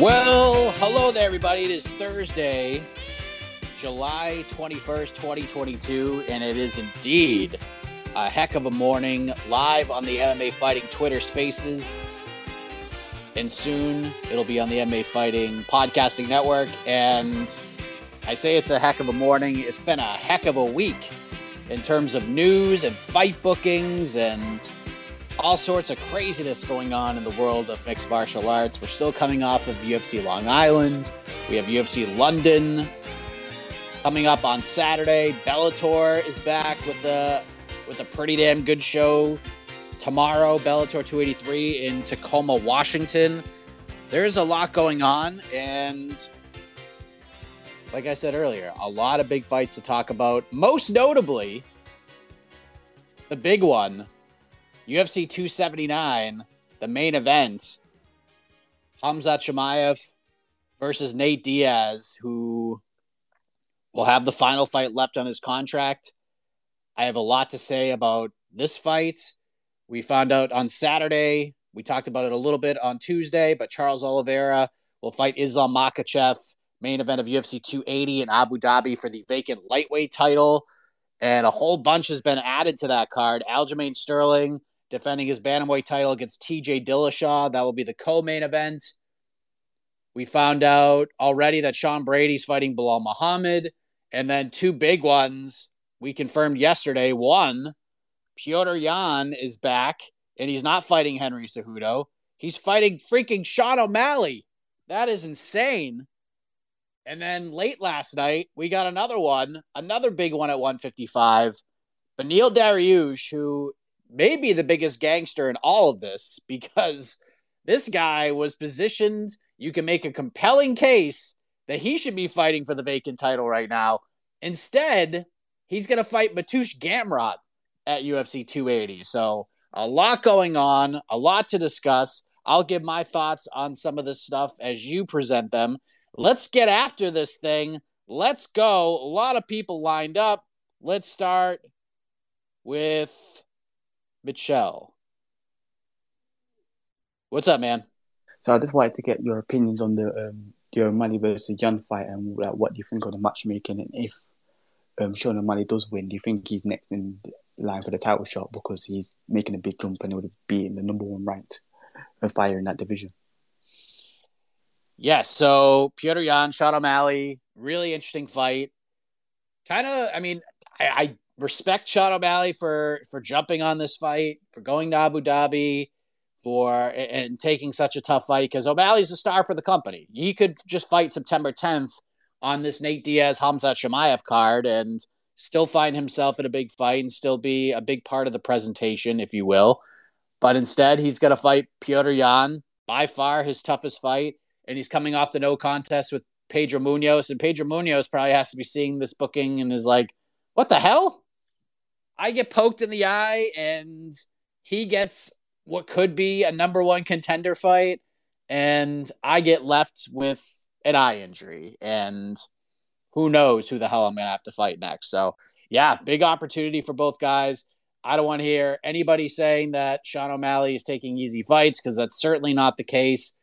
Well, hello there, everybody. It is Thursday, July 21st, 2022, and it is indeed a heck of a morning live on the MMA Fighting Twitter Spaces. And soon it'll be on the MMA Fighting Podcasting Network. And I say it's a heck of a morning. It's been a heck of a week in terms of news and fight bookings and all sorts of craziness going on in the world of mixed martial arts. We're still coming off of UFC Long Island. We have UFC London coming up on Saturday. Bellator is back with the with a pretty damn good show tomorrow. Bellator 283 in Tacoma, Washington. There's a lot going on, and like I said earlier, a lot of big fights to talk about. Most notably, the big one UFC 279, the main event, Khamzat Chimaev versus Nate Diaz, who will have the final fight left on his contract. I have a lot to say about this fight. We found out on Saturday. We talked about it a little bit on Tuesday, but Charles Oliveira will fight Islam Makhachev, main event of UFC 280 in Abu Dhabi for the vacant lightweight title. And a whole bunch has been added to that card. Aljamain Sterling defending his bantamweight title against TJ Dillashaw. That will be the co-main event. We found out already that Sean Brady's fighting Belal Muhammad, and then two big ones we confirmed yesterday. One, Petr Yan is back, and he's not fighting Henry Cejudo. He's fighting freaking Sean O'Malley. That is insane. And then late last night, we got another one, another big one at 155. Beneil Dariush, who maybe the biggest gangster in all of this because this guy was positioned. You can make a compelling case that he should be fighting for the vacant title right now. Instead, he's going to fight Mateusz Gamrot at UFC 280. So, a lot going on, a lot to discuss. I'll give my thoughts on some of this stuff as you present them. Let's get after this thing. Let's go. A lot of people lined up. Let's start with Mitchell. What's up, man? So I just wanted to get your opinions on the um, the O'Malley versus Yan fight and like, what do you think of the matchmaking and if um, Sean O'Malley does win, do you think he's next in line for the title shot because he's making a big jump and he would be in the number one ranked fighter in that division? Yes. So Petr Yan, Sean O'Malley, really interesting fight. Kind of, I mean, I, I respect Sean O'Malley for for jumping on this fight, for going to Abu Dhabi, for and taking such a tough fight because O'Malley's a star for the company. He could just fight September 10th on this Nate Diaz Khamzat Chimaev card and still find himself in a big fight and still be a big part of the presentation, if you will. But instead, he's going to fight Petr Yan, by far his toughest fight, and he's coming off the no contest with Pedro Munhoz, and Pedro Munhoz probably has to be seeing this booking and is like, "What the hell? I get poked in the eye, and he gets what could be a number one contender fight, and I get left with an eye injury, and who knows who the hell I'm to have to fight next. So, yeah, big opportunity for both guys. I don't want to hear anybody saying that Sean O'Malley is taking easy fights because that's certainly not the case.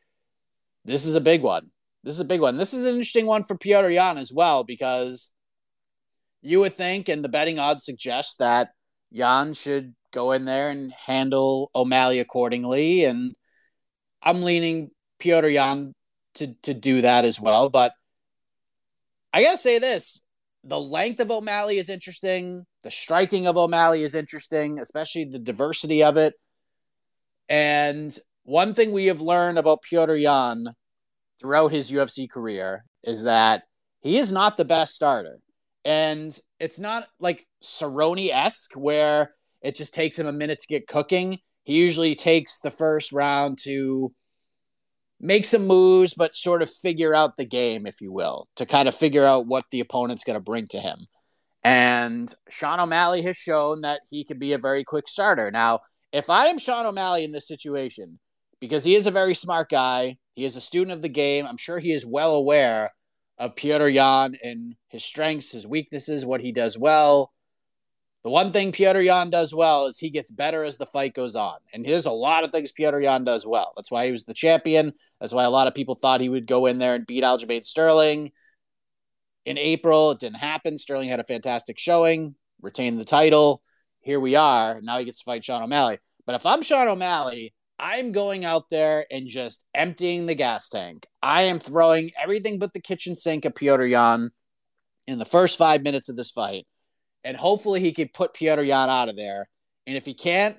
This is a big one. This is a big one. This is an interesting one for Petr Yan as well because you would think, and the betting odds suggest that Yan should go in there and handle O'Malley accordingly. And I'm leaning Petr Yan to, to do that as well. But I got to say this the length of O'Malley is interesting. The striking of O'Malley is interesting, especially the diversity of it. And one thing we have learned about Petr Yan throughout his UFC career is that he is not the best starter. And it's not like Cerrone esque, where it just takes him a minute to get cooking. He usually takes the first round to make some moves, but sort of figure out the game, if you will, to kind of figure out what the opponent's going to bring to him. And Sean O'Malley has shown that he can be a very quick starter. Now, if I am Sean O'Malley in this situation, because he is a very smart guy, he is a student of the game, I'm sure he is well aware of Petr Yan and his strengths, his weaknesses, what he does well. The one thing Petr Yan does well is he gets better as the fight goes on. And there's a lot of things Petr Yan does well. That's why he was the champion. That's why a lot of people thought he would go in there and beat Aljamain Sterling. In April, it didn't happen. Sterling had a fantastic showing, retained the title. Here we are. Now he gets to fight Sean O'Malley. But if I'm Sean O'Malley, I'm going out there and just emptying the gas tank. I am throwing everything but the kitchen sink at Petr Yan in the first five minutes of this fight. And hopefully he can put Petr Yan out of there. And if he can't,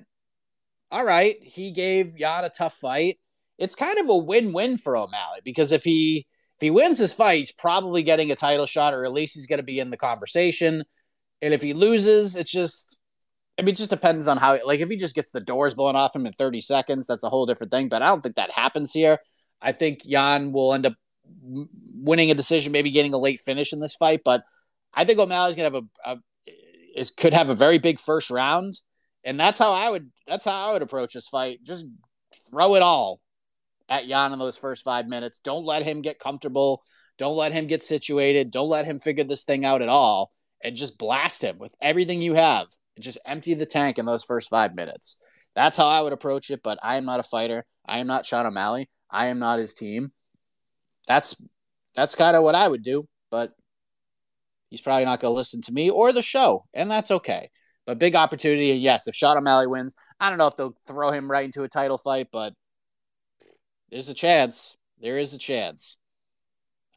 all right, he gave Yan a tough fight. It's kind of a win-win for O'Malley because if he if he wins this fight, he's probably getting a title shot, or at least he's going to be in the conversation. And if he loses, it's just I mean, it just depends on how, like, if he just gets the doors blown off him in 30 seconds, that's a whole different thing. But I don't think that happens here. I think Yan will end up winning a decision, maybe getting a late finish in this fight. But I think O'Malley's gonna have a, a is could have a very big first round, and that's how I would that's how I would approach this fight. Just throw it all at Yan in those first five minutes. Don't let him get comfortable. Don't let him get situated. Don't let him figure this thing out at all, and just blast him with everything you have just empty the tank in those first five minutes. That's how I would approach it. But I am not a fighter. I am not Sean O'Malley. I am not his team. That's that's kind of what I would do. But he's probably not going to listen to me or the show, and that's okay. But big opportunity. And yes, if Sean O'Malley wins, I don't know if they'll throw him right into a title fight, but there's a chance. There is a chance.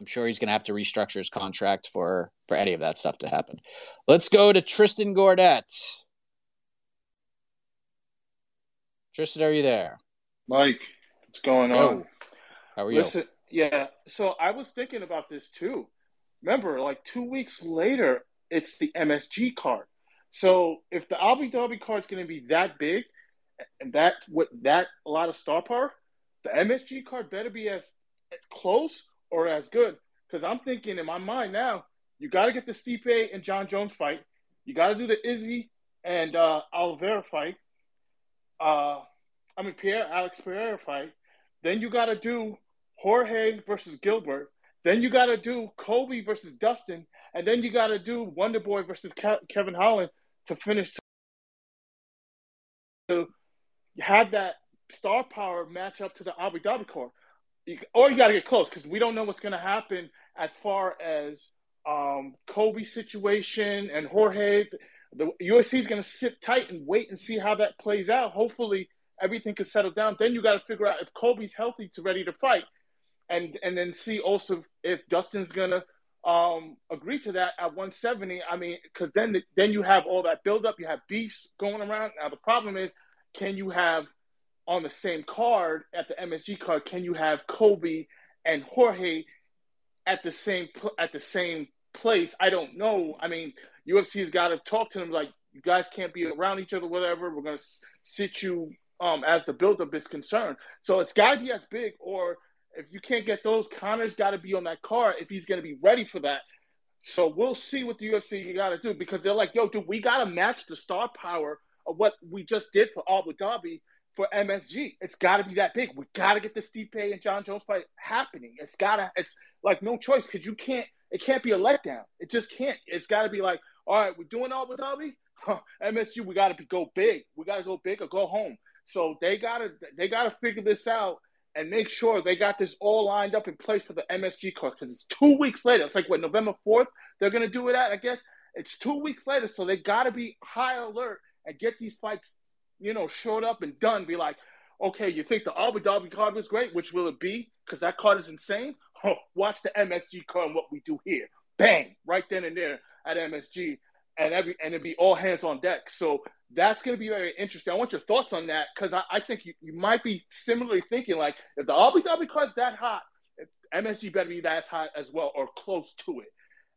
I'm sure he's going to have to restructure his contract for for any of that stuff to happen. Let's go to Tristan Gordet. Tristan, are you there? Mike, what's going on? How are Listen, you? Yeah, so I was thinking about this too. Remember, like two weeks later, it's the MSG card. So if the Abu Dhabi card is going to be that big, and that with that a lot of star power, the MSG card better be as close or as good. Because I'm thinking in my mind now, you got to get the Stipe and John Jones fight. You got to do the Izzy and uh, Oliveira fight. Uh, I mean Pierre Alex Pereira fight. Then you got to do Jorge versus Gilbert. Then you got to do Colby versus Dustin, and then you got to do Wonder Boy versus Ke- Kevin Holland to finish. To have that star power match up to the Abu Dhabi card you, or you got to get close because we don't know what's going to happen as far as um, Colby's situation and Jorge. The UFC is going to sit tight and wait and see how that plays out. Hopefully, everything can settle down. Then you got to figure out if Colby's healthy to ready to fight, and and then see also if Dustin's going to um, agree to that at 170, I mean, because then then you have all that buildup, you have beefs going around. Now the problem is, can you have on the same card at the MSG card? Can you have Colby and Jorge at the same at the same place? I don't know. I mean, UFC's got to talk to them like you guys can't be around each other, whatever. We're gonna sit you um, as the buildup is concerned. So it's got to be as big, or if you can't get those, Conor's got to be on that card if he's to be ready for that. So we'll see what the UFC you got to do because they're like, yo, dude, we got to match the star power of what we just did for Abu Dhabi for MSG. It's got to be that big. We got to get the Stipe and John Jones fight happening. It's got to. It's like no choice because you can't. It can't be a letdown. It just can't. It's got to be like, all right, we're doing Abu Dhabi. Huh, MSG, we got to go big. We got to go big or go home. So they gotta they gotta figure this out and make sure they got this all lined up in place for the MSG card because it's two weeks later. It's like what November fourth they're gonna do it at. I guess it's two weeks later, so they gotta be high alert and get these fights, you know, showed up and done. Be like, okay, you think the Abu Dhabi card was great? Which will it be? Because that card is insane. Oh, watch the MSG card and what we do here. Bang! Right then and there at MSG, and every and it'd be all hands on deck. So that's going to be very interesting. I want your thoughts on that because I, I, think you, you might be similarly thinking like if the Abu Dhabi card's that hot, MSG better be that hot as well or close to it.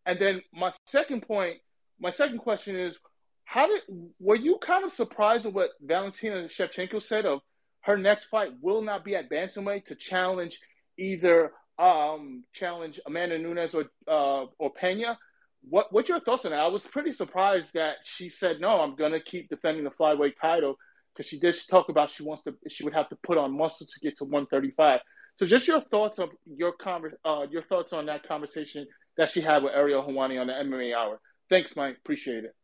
And then my second point, my second question is, how did were you kind of surprised at what Valentina Shevchenko said of her next fight will not be at bantamweight to challenge either um challenge Amanda Nunes or uh, or Pena? What what's your thoughts on that? I was pretty surprised that she said no. I'm gonna keep defending the flyweight title because she did talk about she wants to. She would have to put on muscle to get to 135. So just your thoughts on your conver- uh, your thoughts on that conversation that she had with Ariel Helwani on the MMA Hour. Thanks, Mike. Appreciate it.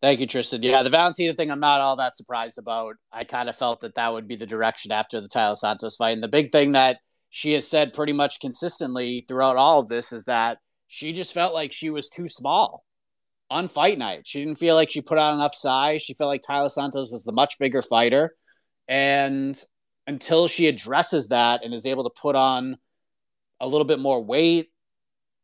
Thank you, Tristan. Yeah, the Valentina thing, I'm not all that surprised about. I kind of felt that that would be the direction after the Taila Santos fight. And the big thing that she has said pretty much consistently throughout all of this is that she just felt like she was too small on fight night. She didn't feel like she put on enough size. She felt like Taila Santos was the much bigger fighter. And until she addresses that and is able to put on a little bit more weight,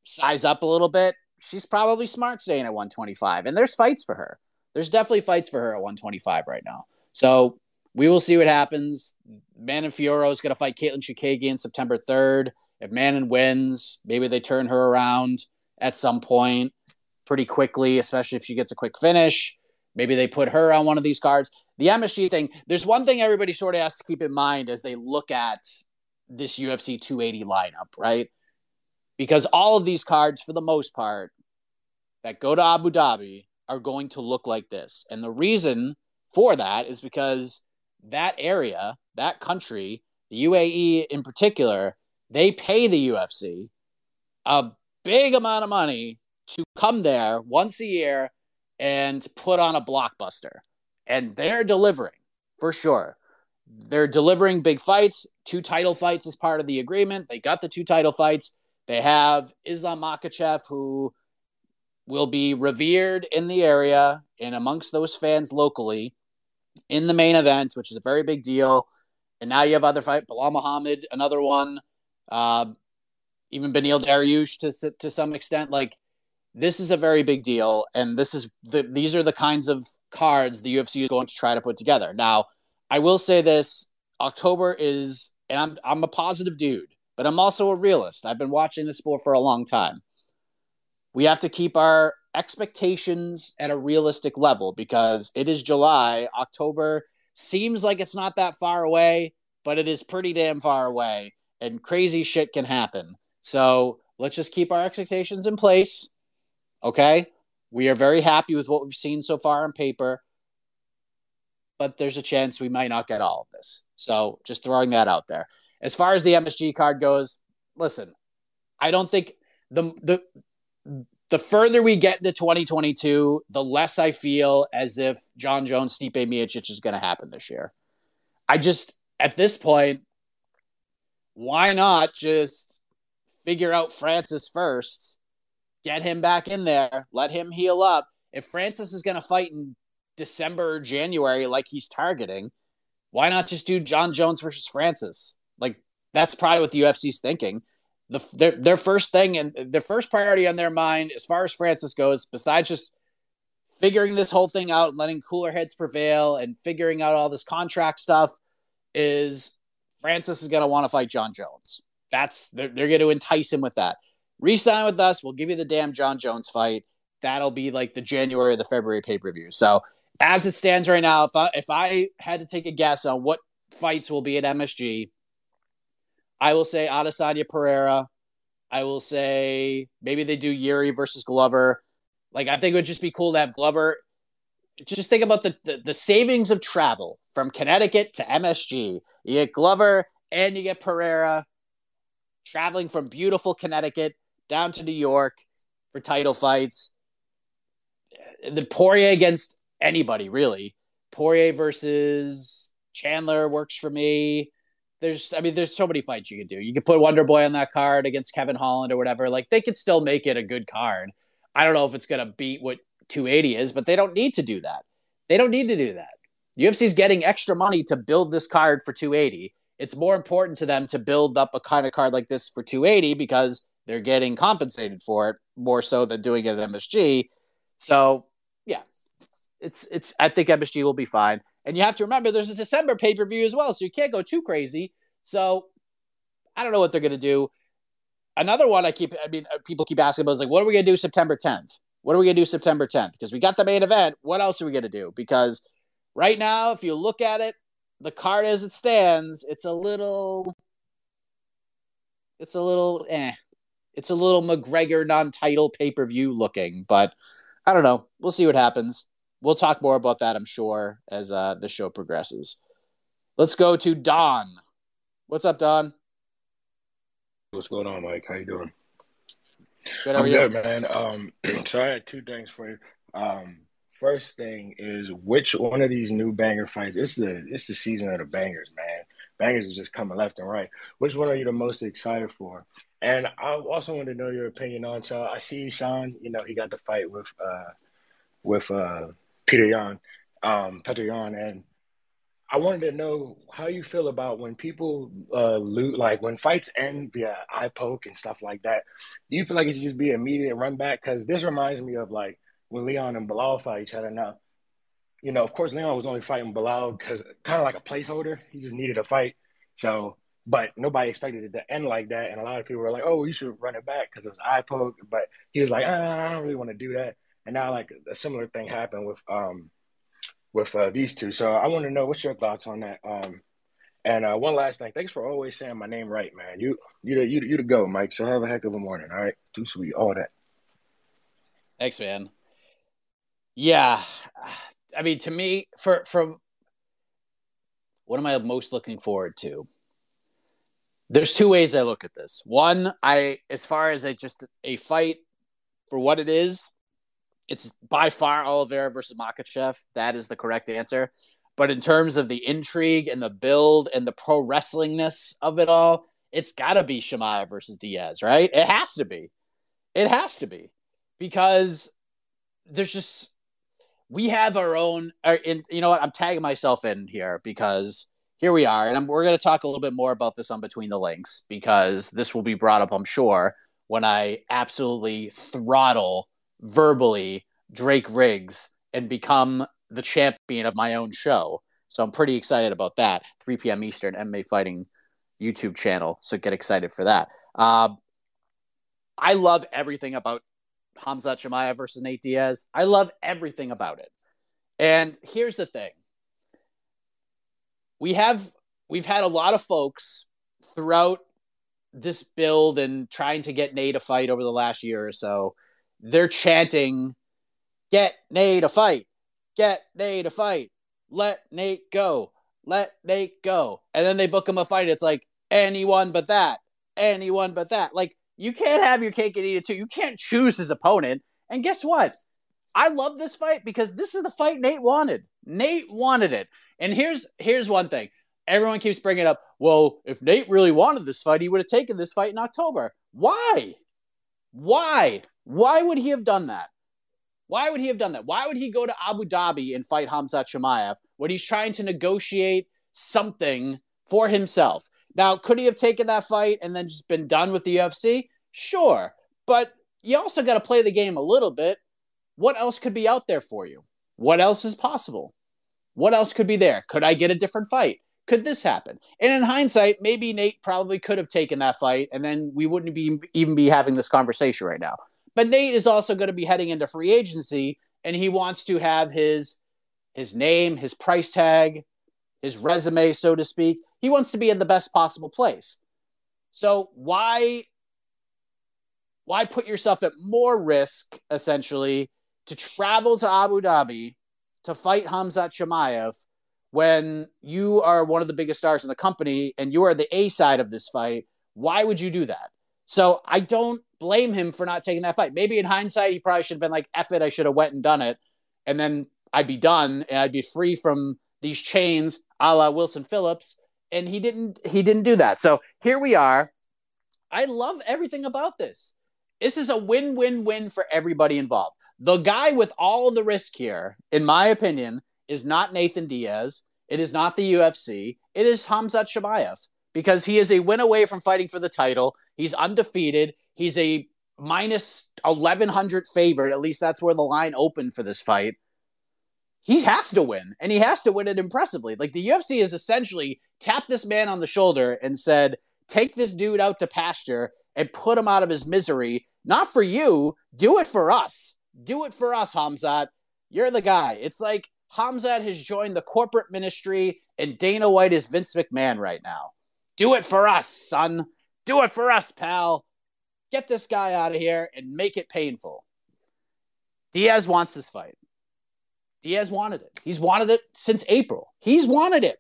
size up a little bit, she's probably smart staying at 125. And there's fights for her. There's definitely fights for her at 125 right now. So we will see what happens. Manon Fiorot is going to fight Katlyn Chookagian September 3rd. If Manon wins, maybe they turn her around at some point pretty quickly, especially if she gets a quick finish. Maybe they put her on one of these cards. The MSG thing, there's one thing everybody sort of has to keep in mind as they look at this UFC 280 lineup, right? Because all of these cards, for the most part, that go to Abu Dhabi are going to look like this. And the reason for that is because that area, that country, the UAE in particular, they pay the UFC a big amount of money to come there once a year and put on a blockbuster. And they're delivering for sure. They're delivering big fights, two title fights as part of the agreement. They got the two title fights. They have Islam Makhachev, who will be revered in the area and amongst those fans locally in the main event, which is a very big deal. And now you have other fight, Belal Muhammad, another one, uh, even Beneil Dariush to to some extent. Like this is a very big deal, and this is the these are the kinds of cards the UFC is going to try to put together. Now, I will say this: October is, and I'm I'm a positive dude, but I'm also a realist. I've been watching this sport for a long time. We have to keep our expectations at a realistic level because it is July. October seems like it's not that far away, but it is pretty damn far away and crazy shit can happen. So let's just keep our expectations in place. Okay. We are very happy with what we've seen so far on paper, but there's a chance we might not get all of this. So just throwing that out there. As far as the MSG card goes, listen, I don't think the the the further we get into 2022, the less I feel as if John Jones, Stipe Miocic is going to happen this year. I just at this point, why not just figure out Francis first, get him back in there, let him heal up. If Francis is going to fight in December or January like he's targeting, why not just do John Jones versus Francis? Like that's probably what the UFC's thinking. The their their first thing and their first priority on their mind, as far as Francis goes, besides just figuring this whole thing out and letting cooler heads prevail and figuring out all this contract stuff, is Francis is going to want to fight John Jones. That's they're, they're going to entice him with that. Resign with us. We'll give you the damn John Jones fight. That'll be like the January or the February pay per view. So as it stands right now, if I, if I had to take a guess on what fights will be at MSG, I will say Adesanya Pereira. I will say maybe they do Yuri versus Glover. Like I think it would just be cool to have Glover. Just think about the, the, the savings of travel from Connecticut to MSG. You get Glover and you get Pereira traveling from beautiful Connecticut down to New York for title fights. The Poirier against anybody really. Poirier versus Chandler works for me. There's, I mean, there's so many fights you can do. You could put Wonder Boy on that card against Kevin Holland or whatever. Like they could still make it a good card. I don't know if it's gonna beat what 280 is, but they don't need to do that. They don't need to do that. UFC's getting extra money to build this card for 280. It's more important to them to build up a kind of card like this for 280 because they're getting compensated for it more so than doing it at MSG. So, yeah, it's it's. I think MSG will be fine. And you have to remember, there's a December pay per view as well, so you can't go too crazy. So, I don't know what they're gonna do. Another one I keep, I mean, uh, people keep asking about is like, what are we gonna do September 10th? What are we gonna do September 10th? Because we got the main event. What else are we gonna do? Because right now, if you look at it, the card as it stands, it's a little, it's a little, eh, it's a little McGregor non-title pay-per-view looking, but I don't know. We'll see what happens. We'll talk more about that, I'm sure, as uh, the show progresses. Let's go to Don. What's up, Don? What's going on, Mike? How you doing? Good, I'm you? good, man. Um, so I had two things for you. Um, first thing is which one of these new banger fights? It's the it's the season of the bangers, man. Bangers are just coming left and right. Which one are you the most excited for? And I also want to know your opinion on. So I see Sean. You know, he got the fight with uh with uh Peter Yan, um, Peter Yan, and I wanted to know how you feel about when people uh loot like when fights end via eye poke and stuff like that. Do you feel like it should just be immediate run back? Because this reminds me of like when Leon and Belal fight each other. Now, you know, of course, Leon was only fighting Belal because kind of like a placeholder. He just needed a fight. So, but nobody expected it to end like that. And a lot of people were like, "Oh, you should run it back because it was eye poke." But he was like, ah, "I don't really want to do that." And now, like a similar thing happened with um with uh, these two. So I want to know what's your thoughts on that. Um, and uh, one last thing, thanks for always saying my name right, man. You you you you to go, Mike. So have a heck of a morning. All right, too sweet, all that. Thanks, man. Yeah, I mean, to me, for for what am I most looking forward to? There's two ways I look at this. One, I as far as a just a fight for what it is, it's by far Oliveira versus Makhachev. That is the correct answer. But in terms of the intrigue and the build and the pro wrestlingness of it all, it's got to be Chimaev versus Diaz, right? It has to be. It has to be because there's just we have our own. Our, in, you know what? I'm tagging myself in here because here we are, and I'm, we're going to talk a little bit more about this on Between the Links because this will be brought up, I'm sure, when I absolutely throttle verbally Drake Riggs and become the champion of my own show. So I'm pretty excited about that. 3 p.m. Eastern MMA Fighting YouTube channel. So get excited for that. Um, I love everything about Khamzat Chimaev versus Nate Diaz. I love everything about it. And here's the thing. We have we've had a lot of folks throughout this build and trying to get Nate a fight over the last year or so. They're chanting, "Get Nate a fight! Get Nate a fight! Let Nate go! Let Nate go!" And then they book him a fight. It's like anyone but that, anyone but that. Like you can't have your cake and eat it too. You can't choose his opponent. And guess what? I love this fight because this is the fight Nate wanted. Nate wanted it. And here's here's one thing. Everyone keeps bringing up, well, if Nate really wanted this fight, he would have taken this fight in October. Why? Why? Why would he have done that? Why would he have done that? Why would he go to Abu Dhabi and fight Khamzat Chimaev when he's trying to negotiate something for himself? Now, could he have taken that fight and then just been done with the UFC? Sure. But you also got to play the game a little bit. What else could be out there for you? What else is possible? What else could be there? Could I get a different fight? Could this happen? And in hindsight, maybe Nate probably could have taken that fight, and then we wouldn't be even be having this conversation right now. But Nate is also going to be heading into free agency, and he wants to have his his name, his price tag, his resume, so to speak. He wants to be in the best possible place. So why why put yourself at more risk essentially to travel to Abu Dhabi to fight Khamzat Chimaev when you are one of the biggest stars in the company and you are the A side of this fight? Why would you do that? So I don't blame him for not taking that fight. Maybe in hindsight, he probably should have been like, F it, I should have went and done it. And then I'd be done and I'd be free from these chains a la Wilson Phillips. And he didn't he didn't do that. So here we are. I love everything about this. This is a win-win-win for everybody involved. The guy with all the risk here, in my opinion, is not Nathan Diaz. It is not the UFC. It is Khamzat Chimaev because he is a win away from fighting for the title. He's undefeated. He's a minus 1100 favorite. At least that's where the line opened for this fight. He has to win, and he has to win it impressively. Like the UFC has essentially tapped this man on the shoulder and said, Take this dude out to pasture and put him out of his misery. Not for you, do it for us. Do it for us, Khamzat. You're the guy. It's like Khamzat has joined the corporate ministry, and Dana White is Vince McMahon right now. Do it for us, son. Do it for us, pal. Get this guy out of here and make it painful. Diaz wants this fight. Diaz wanted it. He's wanted it since April. He's wanted it.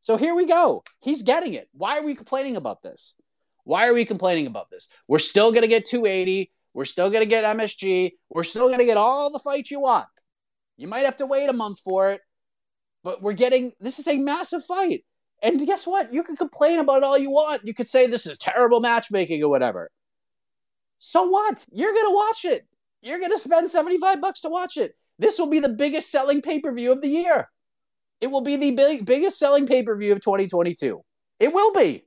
So here we go. He's getting it. Why are we complaining about this? Why are we complaining about this? We're still going to get 280. We're still going to get MSG. We're still going to get all the fights you want. You might have to wait a month for it, but we're getting this is a massive fight. And guess what? You can complain about it all you want. You could say this is terrible matchmaking or whatever. So what? You're going to watch it. You're going to spend 75 bucks to watch it. This will be the biggest selling pay-per-view of the year. It will be the big, biggest selling pay-per-view of 2022. It will be.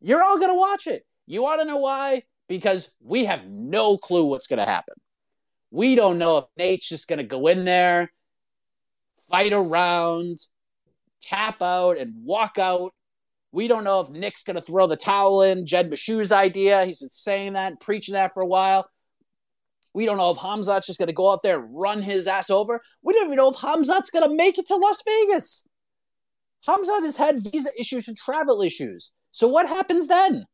You're all going to watch it. You want to know why? Because we have no clue what's going to happen. We don't know if Nate's just going to go in there, fight around, tap out and walk out. We don't know if Nick's going to throw the towel in. Jed Meshew's idea. He's been saying that preaching that for a while. We don't know if Khamzat's just going to go out there and run his ass over. We don't even know if Khamzat's going to make it to Las Vegas. Khamzat has had visa issues and travel issues. So what happens then?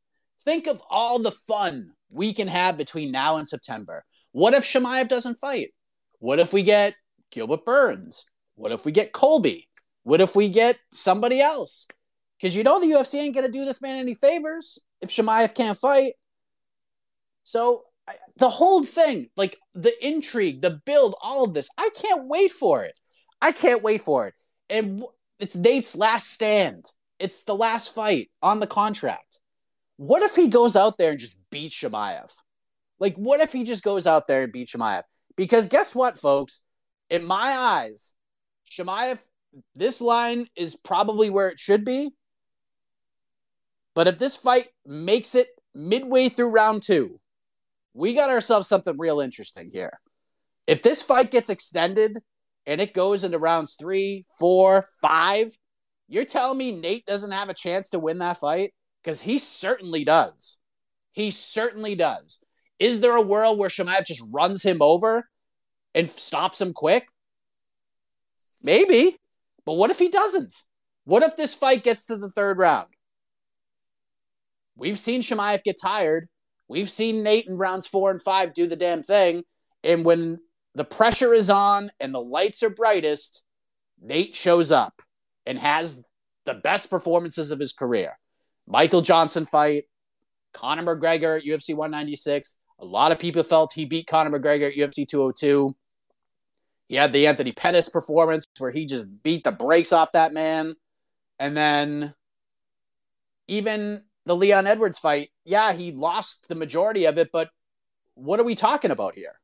Think of all the fun we can have between now and September. What if Chimaev doesn't fight? What if we get Gilbert Burns? What if we get Colby? What if we get somebody else? Because you know the UFC ain't going to do this man any favors if Chimaev can't fight. So the whole thing, like the intrigue, the build, all of this, I can't wait for it. I can't wait for it. And it's Nate's last stand. It's the last fight on the contract. What if he goes out there and just beats Chimaev? Like, what if he just goes out there and beats Chimaev? Because guess what, folks? In my eyes, Chimaev this line is probably where it should be. But if this fight makes it midway through round two, we got ourselves something real interesting here. If this fight gets extended and it goes into rounds three, four, five, you're telling me Nate doesn't have a chance to win that fight? Because he certainly does. He certainly does. Is there a world where Chimaev just runs him over and stops him quick? Maybe. But what if he doesn't? What if this fight gets to the third round? We've seen Chimaev get tired. We've seen Nate in rounds four and five do the damn thing. And when the pressure is on and the lights are brightest, Nate shows up and has the best performances of his career. Michael Johnson fight, Conor McGregor at UFC 196. A lot of people felt he beat Conor McGregor at UFC 202. He had the Anthony Pettis performance where he just beat the brakes off that man. And then even the Leon Edwards fight, yeah, he lost the majority of it, but what are we talking about here?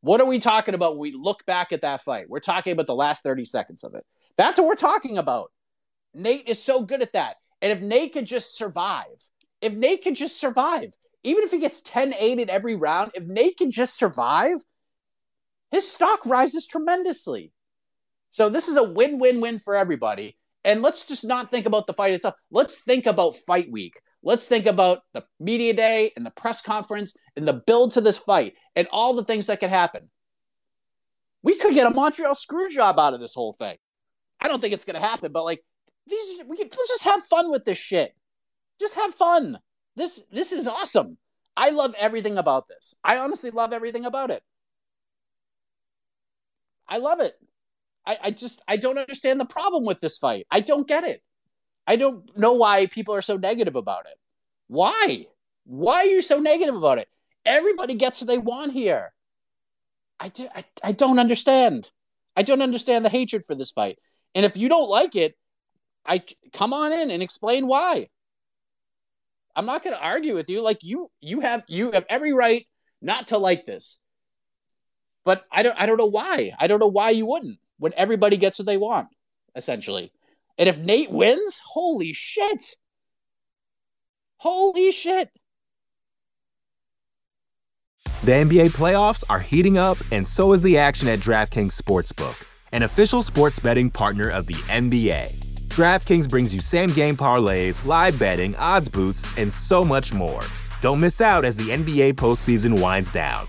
What are we talking about when we look back at that fight? We're talking about the last 30 seconds of it. That's what we're talking about. Nate is so good at that. And if Nate could just survive, if Nate could just survive, even if he gets 10 8 in every round, if Nate can just survive, his stock rises tremendously. So this is a win win win for everybody. And let's just not think about the fight itself. Let's think about fight week. Let's think about the media day and the press conference and the build to this fight and all the things that could happen. We could get a Montreal screw job out of this whole thing. I don't think it's going to happen, but like these, we let's just have fun with this shit. Just have fun. This this is awesome. I love everything about this. I honestly love everything about it. I love it. I, I just I don't understand the problem with this fight. I don't get it. I don't know why people are so negative about it. Why? Why are you so negative about it? Everybody gets what they want here. I, do, I, I don't understand. I don't understand the hatred for this fight. And if you don't like it, I come on in and explain why. I'm not going to argue with you. Like you, you have you have every right not to like this. But I don't I don't know why. I don't know why you wouldn't when everybody gets what they want, essentially. And if Nate wins, holy shit. Holy shit. The NBA playoffs are heating up, and so is the action at DraftKings Sportsbook, an official sports betting partner of the NBA. DraftKings brings you same game parlays, live betting, odds boosts, and so much more. Don't miss out as the NBA postseason winds down.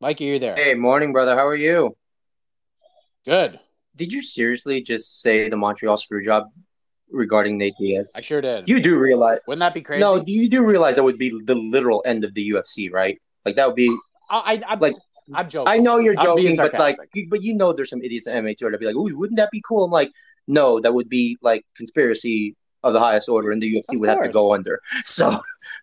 Mikey, you're there. Hey, morning, brother. How are you? Good. Did you seriously just say the Montreal screw job regarding Nate Diaz? I sure did. You do realize? Wouldn't that be crazy? No, you do realize that would be the literal end of the UFC, right? Like that would be. I, I, am like. I'm joking. I know you're joking, but like, but you know, there's some idiots in MMA too that'd be like, "Ooh, wouldn't that be cool?" I'm like, no, that would be like conspiracy of the highest order, and the UFC Of would have to go under. So,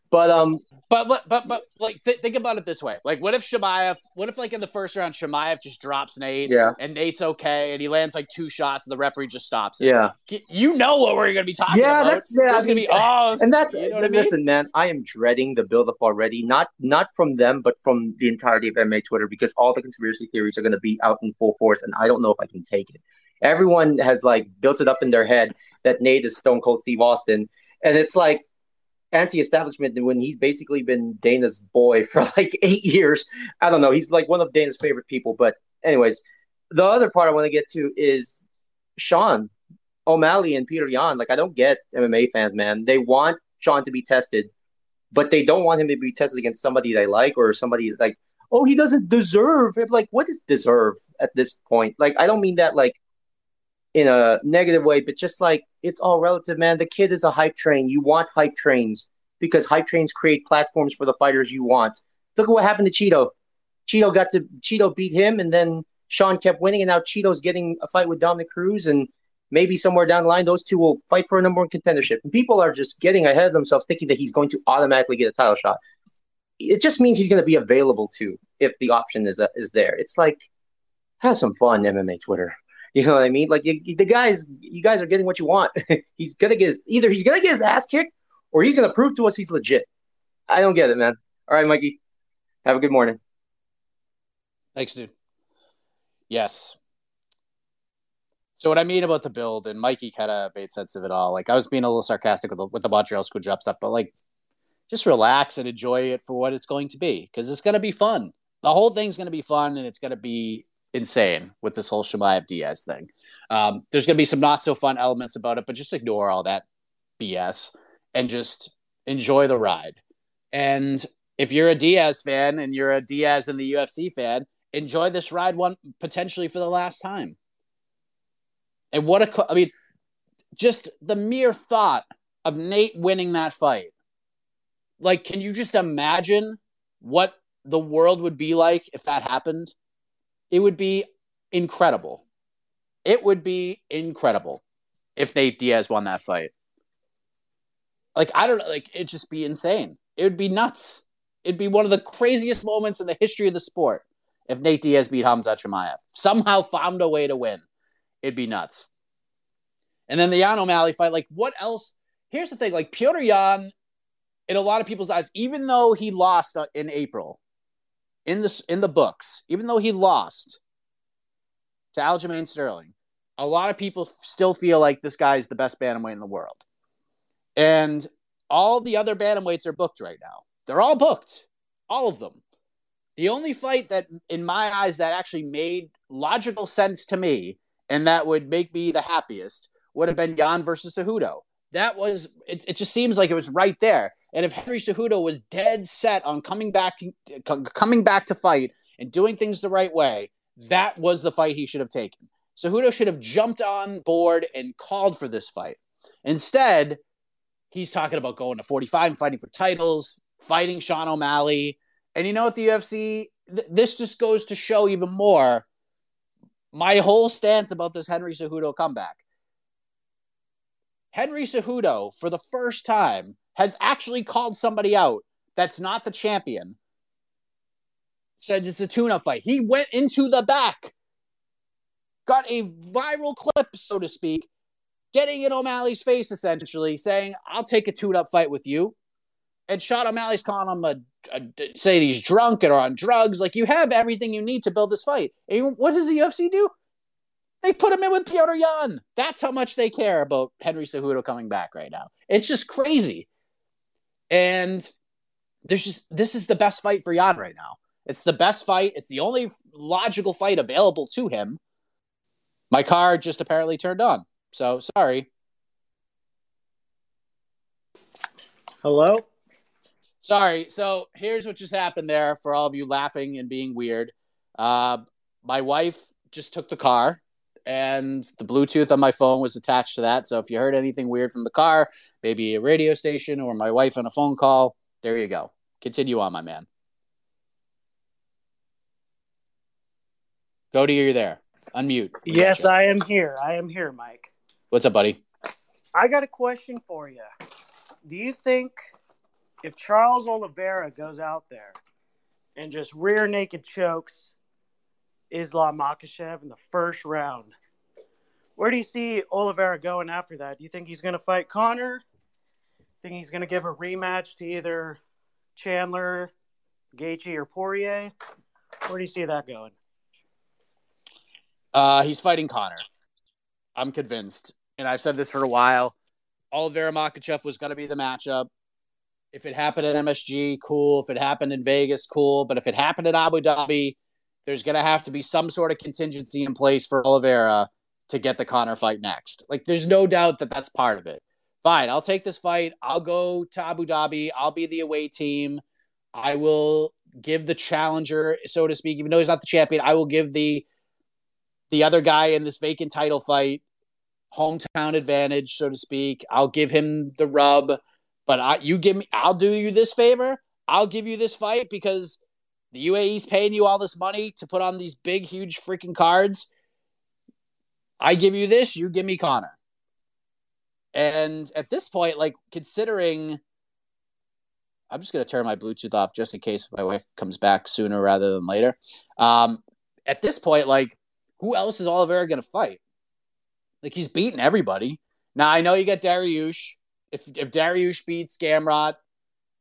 but um, But but but, but like th- think about it this way: like, what if Chimaev? What if like in the first round, Chimaev just drops Nate, yeah, and Nate's okay, and he lands like two shots, and the referee just stops it. yeah. You know what we're gonna be talking Yeah, about? that's- yeah, I gonna mean, be oh, And that's You know what I mean? listen, man. I am dreading the buildup already. Not not from them, but from the entirety of MMA Twitter, because all the conspiracy theories are going to be out in full force, and I don't know if I can take it. Everyone has like built it up in their head that Nate is Stone Cold Steve Austin, and it's like anti-establishment when he's basically been Dana's boy for like eight years. I don't know. He's like one of Dana's favorite people. But anyways, the other part I want to get to is Sean O'Malley and Peter Yan. Like I don't get MMA fans, man. They want Sean to be tested, but they don't want him to be tested against somebody they like or somebody like, oh, he doesn't deserve. Like, what is deserve at this point? Like, I don't mean that like in a negative way, but just like it's all relative, man. The kid is a hype train. You want hype trains because hype trains create platforms for the fighters you want. Look at what happened to Chito. Chito got to Chito beat him, and then Sean kept winning, and now Chito's getting a fight with Dominick Cruz, and maybe somewhere down the line those two will fight for a number one contendership. And people are just getting ahead of themselves, thinking that he's going to automatically get a title shot. It just means he's going to be available too if the option is uh, is there. It's like have some fun, MMA Twitter. You know what I mean? Like you, the guys, you guys are getting what you want. he's gonna get his, either he's gonna get his ass kicked or he's gonna prove to us he's legit. I don't get it, man. All right, Mikey. Have a good morning. Thanks, dude. Yes. So what I mean about the build, and Mikey kind of made sense of it all. Like I was being a little sarcastic with the, with the Montreal Screw Job stuff, but like just relax and enjoy it for what it's going to be because it's going to be fun. The whole thing's going to be fun and it's going to be insane with this whole Chimaev Diaz thing. Um, there's going to be some not so fun elements about it, but just ignore all that BS and just enjoy the ride. And if you're a Diaz fan and you're a Diaz and the UFC fan, enjoy this ride one potentially for the last time. And what a, I mean, just the mere thought of Nate winning that fight. Like, can you just imagine what the world would be like if that happened? It would be incredible. It would be incredible if Nate Diaz won that fight. Like, I don't know, like, it'd just be insane. It would be nuts. It'd be one of the craziest moments in the history of the sport if Nate Diaz beat Khamzat Chimaev. Somehow found a way to win. It'd be nuts. And then the Yan O'Malley fight, like, what else? Here's the thing like, Petr Yan, in a lot of people's eyes, even though he lost in April, in the in the books, even though he lost to Aljamain Sterling, a lot of people still feel like this guy is the best bantamweight in the world. And all the other bantamweights are booked right now. They're all booked, all of them. The only fight that, in my eyes, that actually made logical sense to me and that would make me the happiest would have been Yan versus Cejudo. That was it, it. Just seems like it was right there. And if Henry Cejudo was dead set on coming back, coming back to fight and doing things the right way, that was the fight he should have taken. Cejudo should have jumped on board and called for this fight. Instead, he's talking about going to 45 and fighting for titles, fighting Sean O'Malley. And you know what, the UFC, th- this just goes to show even more my whole stance about this Henry Cejudo comeback. Henry Cejudo, for the first time, has actually called somebody out that's not the champion. Said it's a tune-up fight. He went into the back, got a viral clip, so to speak, getting in O'Malley's face, essentially saying, "I'll take a tune-up fight with you." And Sean O'Malley's calling him a, a saying he's drunk or on drugs. Like you have everything you need to build this fight. And what does the UFC do? They put him in with Petr Yan. That's how much they care about Henry Cejudo coming back right now. It's just crazy. And there's just this is the best fight for Yan right now. It's the best fight. It's the only logical fight available to him. My car just apparently turned on. So sorry. Hello? Sorry. So here's what just happened there for all of you laughing and being weird. Uh, my wife just took the car and the Bluetooth on my phone was attached to that. So if you heard anything weird from the car, maybe a radio station or my wife on a phone call, there you go. Continue on, my man. Cody, you're there. Unmute. We yes, I am here. I am here, Mike. What's up, buddy? I got a question for you. Do you think if Charles Oliveira goes out there and just rear naked chokes Islam Makhachev in the first round. Where do you see Oliveira going after that? Do you think he's going to fight Conor? Think he's going to give a rematch to either Chandler, Gaethje, or Poirier? Where do you see that going? Uh, he's fighting Conor. I'm convinced, and I've said this for a while. Oliveira Makhachev was going to be the matchup. If it happened at MSG, cool. If it happened in Vegas, cool. But if it happened in Abu Dhabi, there's going to have to be some sort of contingency in place for Oliveira to get the Conor fight next. Like, there's no doubt that that's part of it. Fine, I'll take this fight. I'll go to Abu Dhabi. I'll be the away team. I will give the challenger, so to speak, even though he's not the champion, I will give the the other guy in this vacant title fight hometown advantage, so to speak. I'll give him the rub, but I you give me I'll do you this favor. I'll give you this fight because the UAE's paying you all this money to put on these big, huge freaking cards. I give you this, you give me Conor. And at this point, like considering I'm just gonna turn my Bluetooth off just in case my wife comes back sooner rather than later. Um, at this point, like, who else is Oliveira gonna fight? Like he's beaten everybody. Now I know you get Dariush. If if Dariush beats Gamrot,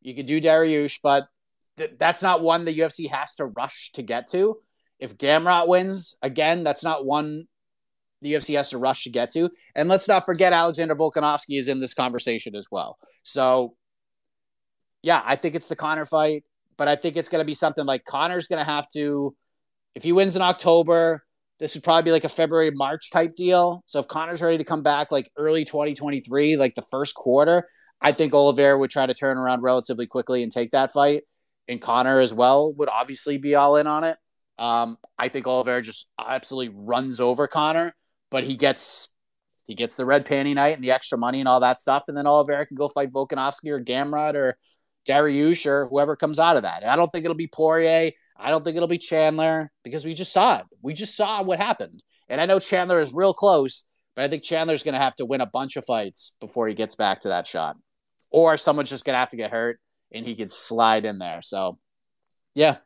you could do Dariush, but th- that's not one the UFC has to rush to get to. If Gamrot wins again, that's not one the UFC has to rush to get to. And let's not forget Alexander Volkanovski is in this conversation as well. So yeah, I think it's the Conor fight, but I think it's going to be something like Conor's going to have to, if he wins in October, this would probably be like a February, March type deal. So if Conor's ready to come back like early 2023, like the first quarter, I think Oliveira would try to turn around relatively quickly and take that fight. And Conor as well would obviously be all in on it. Um, I think Oliveira just absolutely runs over Conor, but he gets he gets the red panty night and the extra money and all that stuff, and then Oliveira can go fight Volkanovski or Gamrot or Dariush or whoever comes out of that. And I don't think it'll be Poirier. I don't think it'll be Chandler because we just saw it. We just saw what happened. And I know Chandler is real close, but I think Chandler's going to have to win a bunch of fights before he gets back to that shot. Or someone's just going to have to get hurt and he could slide in there. So, yeah.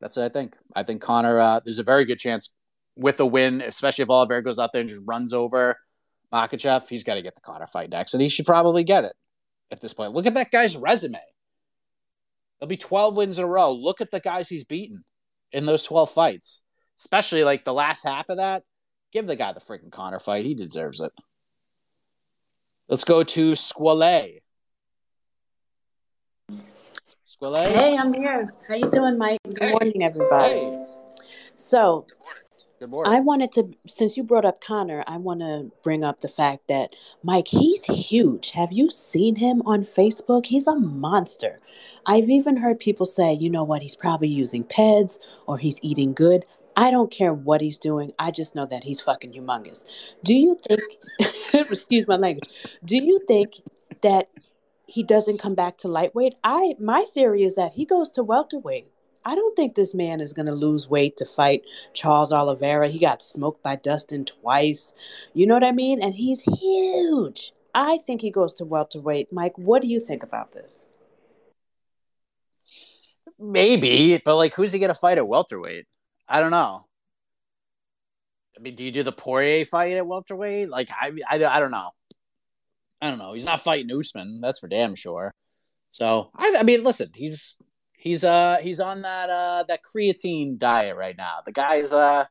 That's what I think. I think Conor, uh, there's a very good chance with a win, especially if Oliveira goes out there and just runs over Makhachev, he's got to get the Conor fight next, and he should probably get it at this point. Look at that guy's resume. There'll be 12 wins in a row. Look at the guys he's beaten in those 12 fights, especially like the last half of that. Give the guy the freaking Conor fight. He deserves it. Let's go to Squale. Squale. Hey, I'm here. How you doing, Mike? Good Hey. morning, everybody. Hey. So, Good morning. Good morning. I wanted to, since you brought up Conor, I want to bring up the fact that Mike, he's huge. Have you seen him on Facebook? He's a monster. I've even heard people say, you know what, he's probably using PEDs or he's eating good. I don't care what he's doing. I just know that he's fucking humongous. Do you think, excuse my language, do you think that he doesn't come back to lightweight? I my theory is that he goes to welterweight. I don't think this man is going to lose weight to fight Charles Oliveira. He got smoked by Dustin twice. You know what I mean? And he's huge. I think he goes to welterweight. Mike, what do you think about this? Maybe, but like, who's he gonna fight at welterweight? I don't know. I mean, do you do the Poirier fight at welterweight? Like, I, I, I don't know. I don't know. He's not fighting Usman. That's for damn sure. So, I, I mean, listen, he's he's uh he's on that uh that creatine diet right now. The guy's uh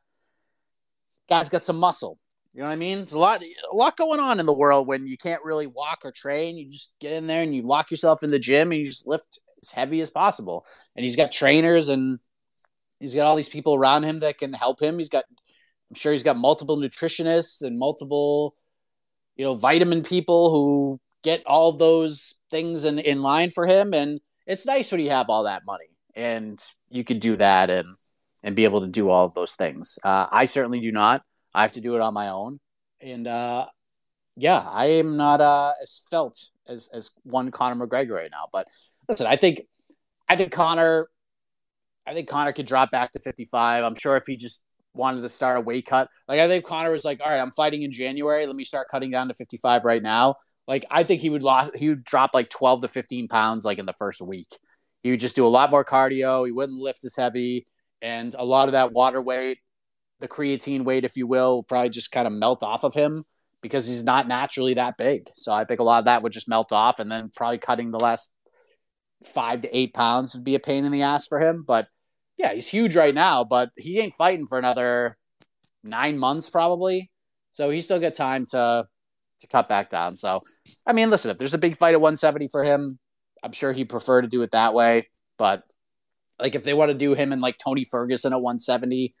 guy's got some muscle. You know what I mean? There's a lot a lot going on in the world when you can't really walk or train. You just get in there and you lock yourself in the gym and you just lift as heavy as possible. And he's got trainers and he's got all these people around him that can help him. He's got I'm sure he's got multiple nutritionists and multiple you know vitamin people who get all those things in in line for him and it's nice when you have all that money and you could do that and and be able to do all of those things. Uh, I certainly do not. I have to do it on my own, and uh, yeah, I am not uh, as felt as as one Conor McGregor right now. But listen, I think I think Conor, I think Conor could drop back to fifty five. I'm sure if he just wanted to start a weight cut, like I think Conor was like, all right, I'm fighting in January. Let me start cutting down to fifty five right now. Like I think he would lo- he would drop like twelve to fifteen pounds like in the first week. He would just do a lot more cardio. He wouldn't lift as heavy, and a lot of that water weight, the creatine weight, if you will, will probably just kind of melt off of him because he's not naturally that big. So I think a lot of that would just melt off, and then probably cutting the last five to eight pounds would be a pain in the ass for him. But yeah, he's huge right now, but he ain't fighting for another nine months probably. So he's still got time to to cut back down. So I mean, listen, if there's a big fight at 170 for him, I'm sure he'd prefer to do it that way. But like if they want to do him and like Tony Ferguson at 170,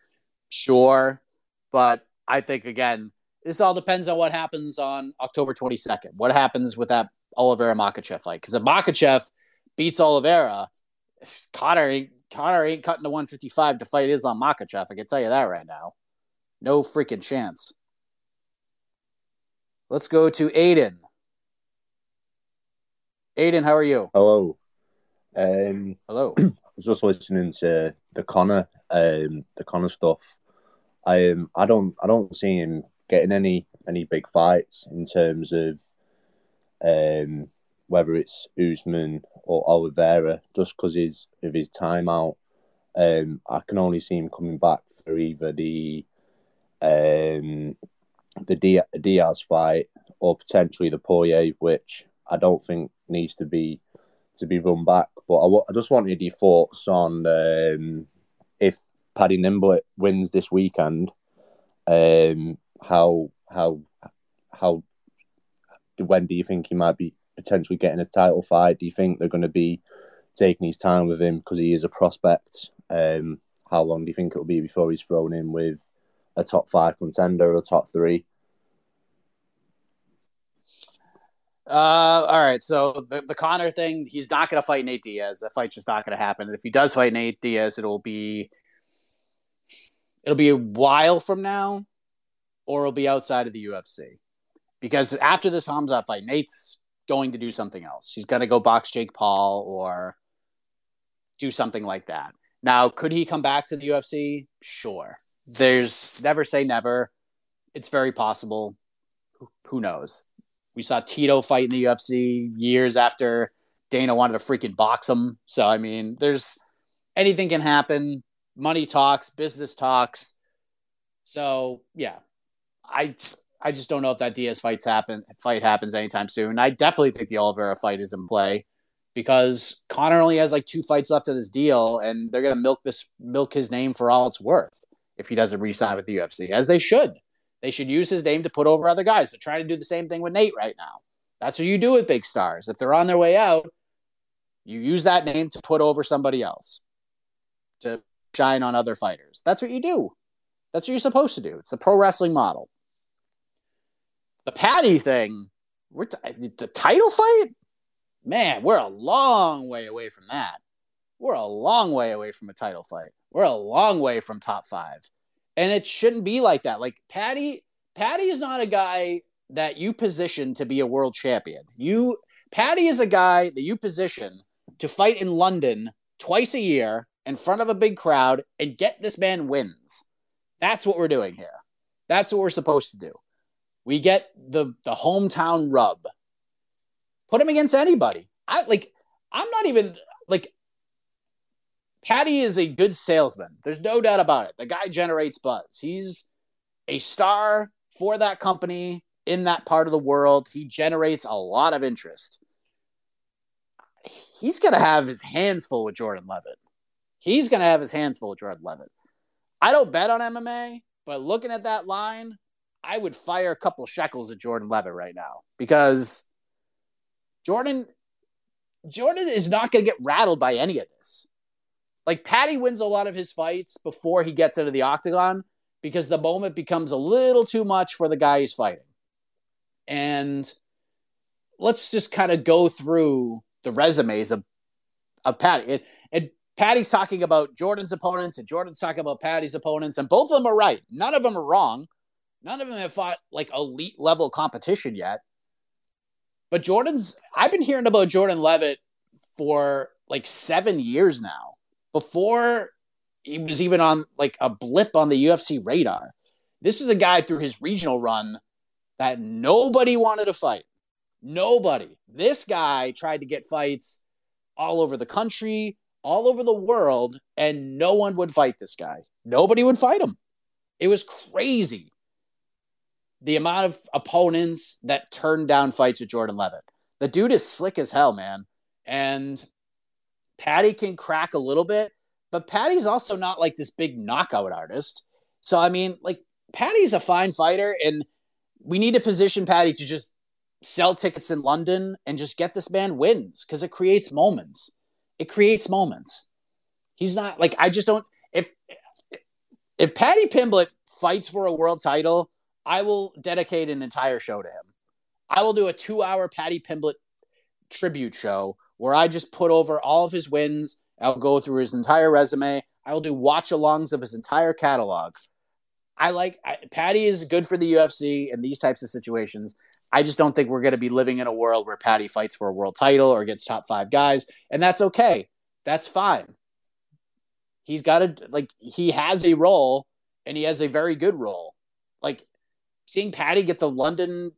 sure. But I think again, this all depends on what happens on October 22nd. What happens with that Oliveira Makhachev fight? Because if Makhachev beats Oliveira, Conor Conor ain't cutting to 155 to fight Islam Makhachev. I can tell you that right now. No freaking chance. Let's go to Aiden. Aiden, how are you? Hello. Um, Hello. I was just listening to the Conor, um, the Conor stuff. I um, I don't, I don't see him getting any any big fights in terms of um, whether it's Usman or Oliveira, just because his of his time out. Um, I can only see him coming back for either the um, the Diaz fight or potentially the Poirier, which I don't think needs to be to be run back. But I, w- I just wanted your thoughts on um, if Paddy Pimblett wins this weekend, um, how how how when do you think he might be potentially getting a title fight? Do you think they're going to be taking his time with him because he is a prospect? Um, how long do you think it'll be before he's thrown in with a top five contender or top three? Uh, all right. So the, the Conor thing, he's not going to fight Nate Diaz. That fight's just not going to happen. And if he does fight Nate Diaz, it'll be it'll be a while from now, or it'll be outside of the UFC. Because after this Khamzat fight, Nate's going to do something else. He's going to go box Jake Paul or do something like that. Now, could he come back to the UFC? Sure. There's never say never. It's very possible. Who knows? We saw Tito fight in the UFC years after Dana wanted to freaking box him. So I mean, there's anything can happen. Money talks, business talks. So yeah, I I just don't know if that Diaz fights happen fight happens anytime soon. I definitely think the Oliveira fight is in play because Conor only has like two fights left in his deal, and they're gonna milk this milk his name for all it's worth if he doesn't re-sign with the UFC, as they should. They should use his name to put over other guys. They're trying to do the same thing with Nate right now. That's what you do with big stars. If they're on their way out, you use that name to put over somebody else to shine on other fighters. That's what you do. That's what you're supposed to do. It's the pro wrestling model. The Paddy thing, we're t- the title fight, man, we're a long way away from that. We're a long way away from a title fight. We're a long way from top five and it shouldn't be like that. Like Paddy, Paddy is not a guy that you position to be a world champion. You Paddy, is a guy that you position to fight in London twice a year in front of a big crowd and get this man wins. That's what we're doing here. That's what we're supposed to do. We get the the hometown rub. Put him against anybody. I like I'm not even like Paddy is a good salesman. There's no doubt about it. The guy generates buzz. He's a star for that company in that part of the world. He generates a lot of interest. He's going to have his hands full with Jordan Levitt. He's going to have his hands full with Jordan Levitt. I don't bet on MMA, but looking at that line, I would fire a couple shekels at Jordan Levitt right now because Jordan Jordan is not going to get rattled by any of this. Like Paddy wins a lot of his fights before he gets into the octagon because the moment becomes a little too much for the guy he's fighting. And let's just kind of go through the resumes of, of Paddy. And, and Paddy's talking about Jordan's opponents, and Jordan's talking about Paddy's opponents, and both of them are right. None of them are wrong. None of them have fought like elite level competition yet. But Jordan's, I've been hearing about Jordan Levitt for like seven years now before he was even on like a blip on the UFC radar. This is a guy through his regional run that nobody wanted to fight. Nobody. This guy tried to get fights all over the country, all over the world, and no one would fight this guy. Nobody would fight him. It was crazy. The amount of opponents that turned down fights with Jordan Levitt. The dude is slick as hell, man. And Paddy can crack a little bit, but Paddy's also not like this big knockout artist. So I mean, like Paddy's a fine fighter, and we need to position Paddy to just sell tickets in London and just get this man wins because it creates moments. It creates moments. He's not like I just don't if if Paddy Pimblett fights for a world title, I will dedicate an entire show to him. I will do a two hour Paddy Pimblett tribute show where I just put over all of his wins. I'll go through his entire resume. I will do watch alongs of his entire catalog. I like I, Paddy is good for the UFC in these types of situations. I just don't think we're going to be living in a world where Paddy fights for a world title or gets top five guys, and that's okay. That's fine. He's got a like he has a role, and he has a very good role. Like seeing Paddy get the London,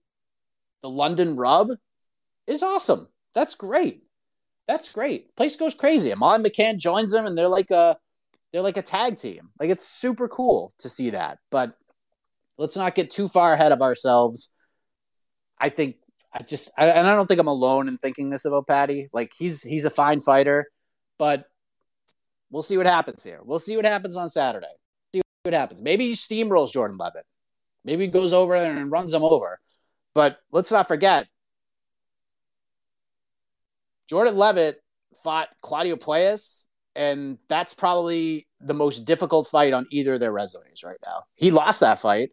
the London rub, is awesome. That's great. That's great. Place goes crazy. Amon McCann joins them, and they're like a they're like a tag team. Like it's super cool to see that. But let's not get too far ahead of ourselves. I think I just I, and I don't think I'm alone in thinking this about Paddy. Like he's he's a fine fighter, but we'll see what happens here. We'll see what happens on Saturday. See what happens. Maybe he steamrolls Jordan Levitt. Maybe goes over there and runs them over. But let's not forget Jordan Levitt fought Claudio Puelles, and that's probably the most difficult fight on either of their resumes right now. He lost that fight,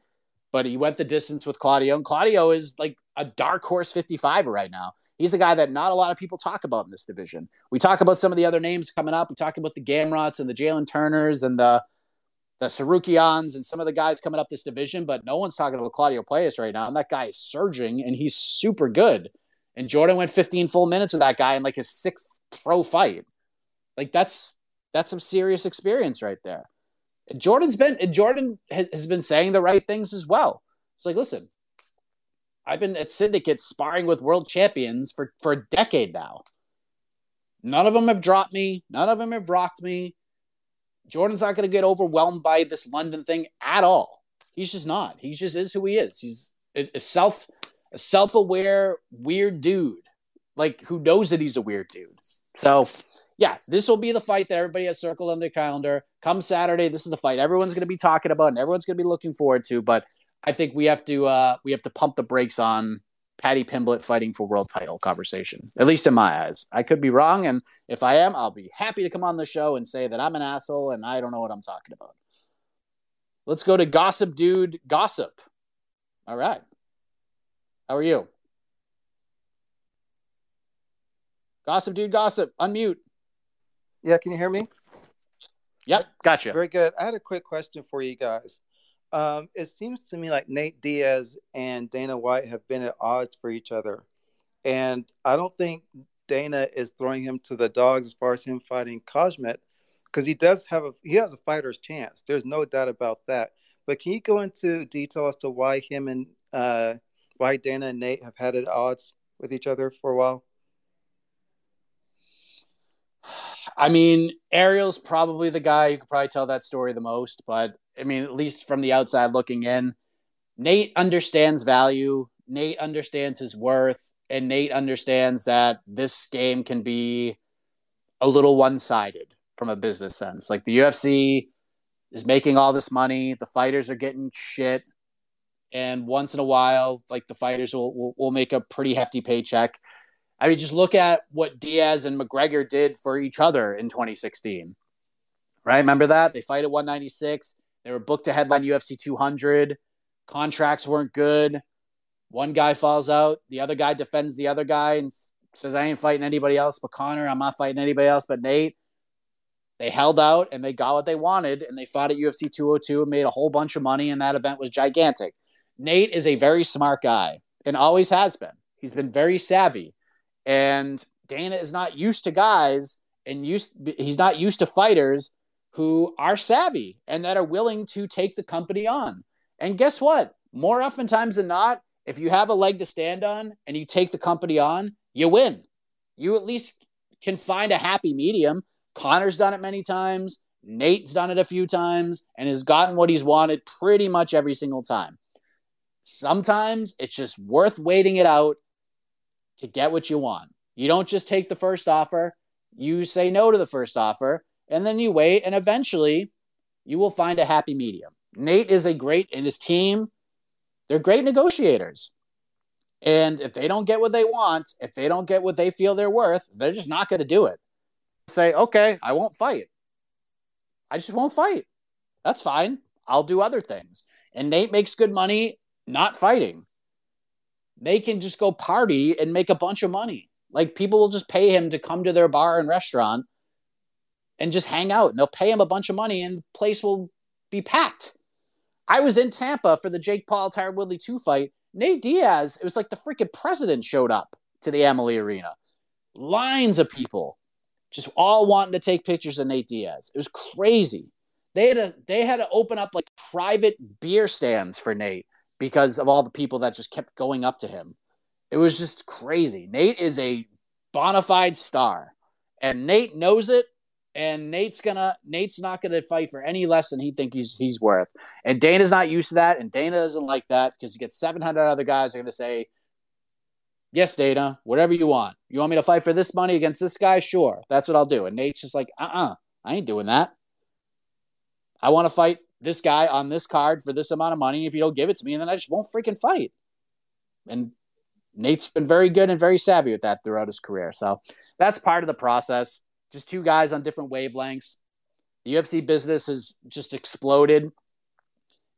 but he went the distance with Claudio. And Claudio is like a dark horse 55 right now. He's a guy that not a lot of people talk about in this division. We talk about some of the other names coming up. We talk about the Gamrots and the Jalen Turners and the the Tsarukyan's and some of the guys coming up this division, but no one's talking about Claudio Puelles right now. And that guy is surging and he's super good. And Jordan went 15 full minutes with that guy in like his sixth pro fight. Like that's that's some serious experience right there. And Jordan's been and Jordan has been saying the right things as well. It's like, listen, I've been at Syndicate sparring with world champions for for a decade now. None of them have dropped me. None of them have rocked me. Jordan's not going to get overwhelmed by this London thing at all. He's just not. He just is who he is. He's a self a self-aware weird dude like who knows that he's a weird dude. So, yeah, this will be the fight that everybody has circled on their calendar. Come Saturday, this is the fight everyone's going to be talking about and everyone's going to be looking forward to, but I think we have to uh we have to pump the brakes on Paddy Pimblett fighting for world title conversation, at least in my eyes. I could be wrong, and if I am, I'll be happy to come on the show and say that I'm an asshole and I don't know what I'm talking about. Let's go to Gossip Dude Gossip. All right. How are you? Gossip Dude Gossip, unmute. Yeah, can you hear me? Yep, gotcha. Very good. I had a quick question for you guys. Um, it seems to me like Nate Diaz and Dana White have been at odds for each other. And I don't think Dana is throwing him to the dogs as far as him fighting Khamzat because he does have a he has a fighter's chance. There's no doubt about that. But can you go into detail as to why him and uh, why Dana and Nate have had at odds with each other for a while? I mean, Ariel's probably the guy who could probably tell that story the most, but I mean, at least from the outside looking in, Nate understands value. Nate understands his worth, and Nate understands that this game can be a little one sided from a business sense. Like the UFC is making all this money, the fighters are getting shit, and once in a while, like the fighters will, will, will make a pretty hefty paycheck. I mean, just look at what Diaz and McGregor did for each other in 2016. Right? Remember that? They fight at 196. They were booked to headline UFC 200. Contracts weren't good. One guy falls out. The other guy defends the other guy and says, I ain't fighting anybody else but Conor. I'm not fighting anybody else but Nate. They held out and they got what they wanted and they fought at UFC 202 and made a whole bunch of money. And that event was gigantic. Nate is a very smart guy and always has been. He's been very savvy. And Dana is not used to guys and used he's not used to fighters who are savvy and that are willing to take the company on. And guess what? More oftentimes than not, if you have a leg to stand on and you take the company on, you win. You at least can find a happy medium. Conor's done it many times. Nate's done it a few times and has gotten what he's wanted pretty much every single time. Sometimes it's just worth waiting it out to get what you want. You don't just take the first offer, you say no to the first offer, and then you wait, and eventually you will find a happy medium. Nate is a great, and his team, they're great negotiators. And if they don't get what they want, if they don't get what they feel they're worth, they're just not going to do it. Say, okay, I won't fight. I just won't fight. That's fine. I'll do other things. And Nate makes good money not fighting. They can just go party and make a bunch of money. Like people will just pay him to come to their bar and restaurant and just hang out. And they'll pay him a bunch of money and the place will be packed. I was in Tampa for the Jake Paul Tyron Woodley 2 fight. Nate Diaz, it was like the freaking president showed up to the Amalie Arena. Lines of people just all wanting to take pictures of Nate Diaz. It was crazy. They had to they had to open up like private beer stands for Nate because of all the people that just kept going up to him. It was just crazy. Nate is a bona fide star, and Nate knows it. And Nate's gonna Nate's not gonna fight for any less than he think he's he's worth. And Dana's not used to that, and Dana doesn't like that because you get 700 other guys are gonna say, "Yes, Dana, whatever you want. You want me to fight for this money against this guy? Sure, that's what I'll do." And Nate's just like, "Uh-uh, I ain't doing that. I want to fight this guy on this card for this amount of money. If you don't give it to me, then I just won't freaking fight." And Nate's been very good and very savvy with that throughout his career. So that's part of the process. Just two guys on different wavelengths. The UFC business has just exploded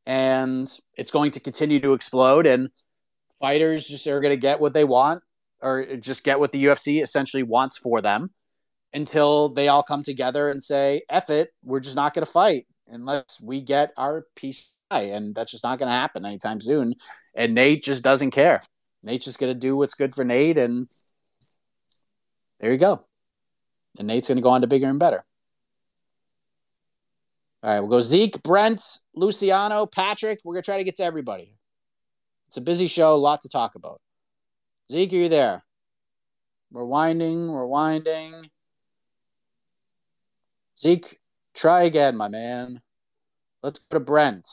and it's going to continue to explode. And fighters just are going to get what they want or just get what the UFC essentially wants for them until they all come together and say, F it, we're just not going to fight unless we get our piece. And that's just not going to happen anytime soon. And Nate just doesn't care. Nate's just going to do what's good for Nate, and there you go. And Nate's going to go on to bigger and better. All right, we'll go Zeke, Brent, Luciano, Patrick. We're going to try to get to everybody. It's a busy show, a lot to talk about. Zeke, are you there? We're winding, we're winding. Zeke, try again, my man. Let's go to Brent.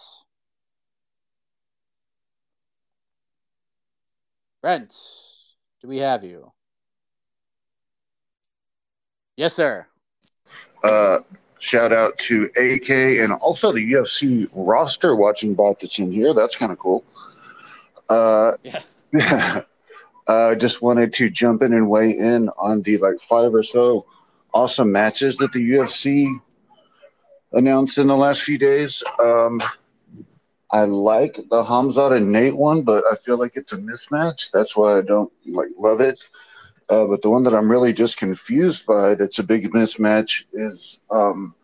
Brent, do we have you? Yes, sir. Uh, shout out to AK and also the UFC roster watching bot that's in here. That's kind of cool. Uh, yeah. I uh, just wanted to jump in and weigh in on the like five or so awesome matches that the UFC announced in the last few days. Um, I like the Khamzat and Nate one, but I feel like it's a mismatch. That's why I don't like love it. Uh, but the one that I'm really just confused by, that's a big mismatch, is um,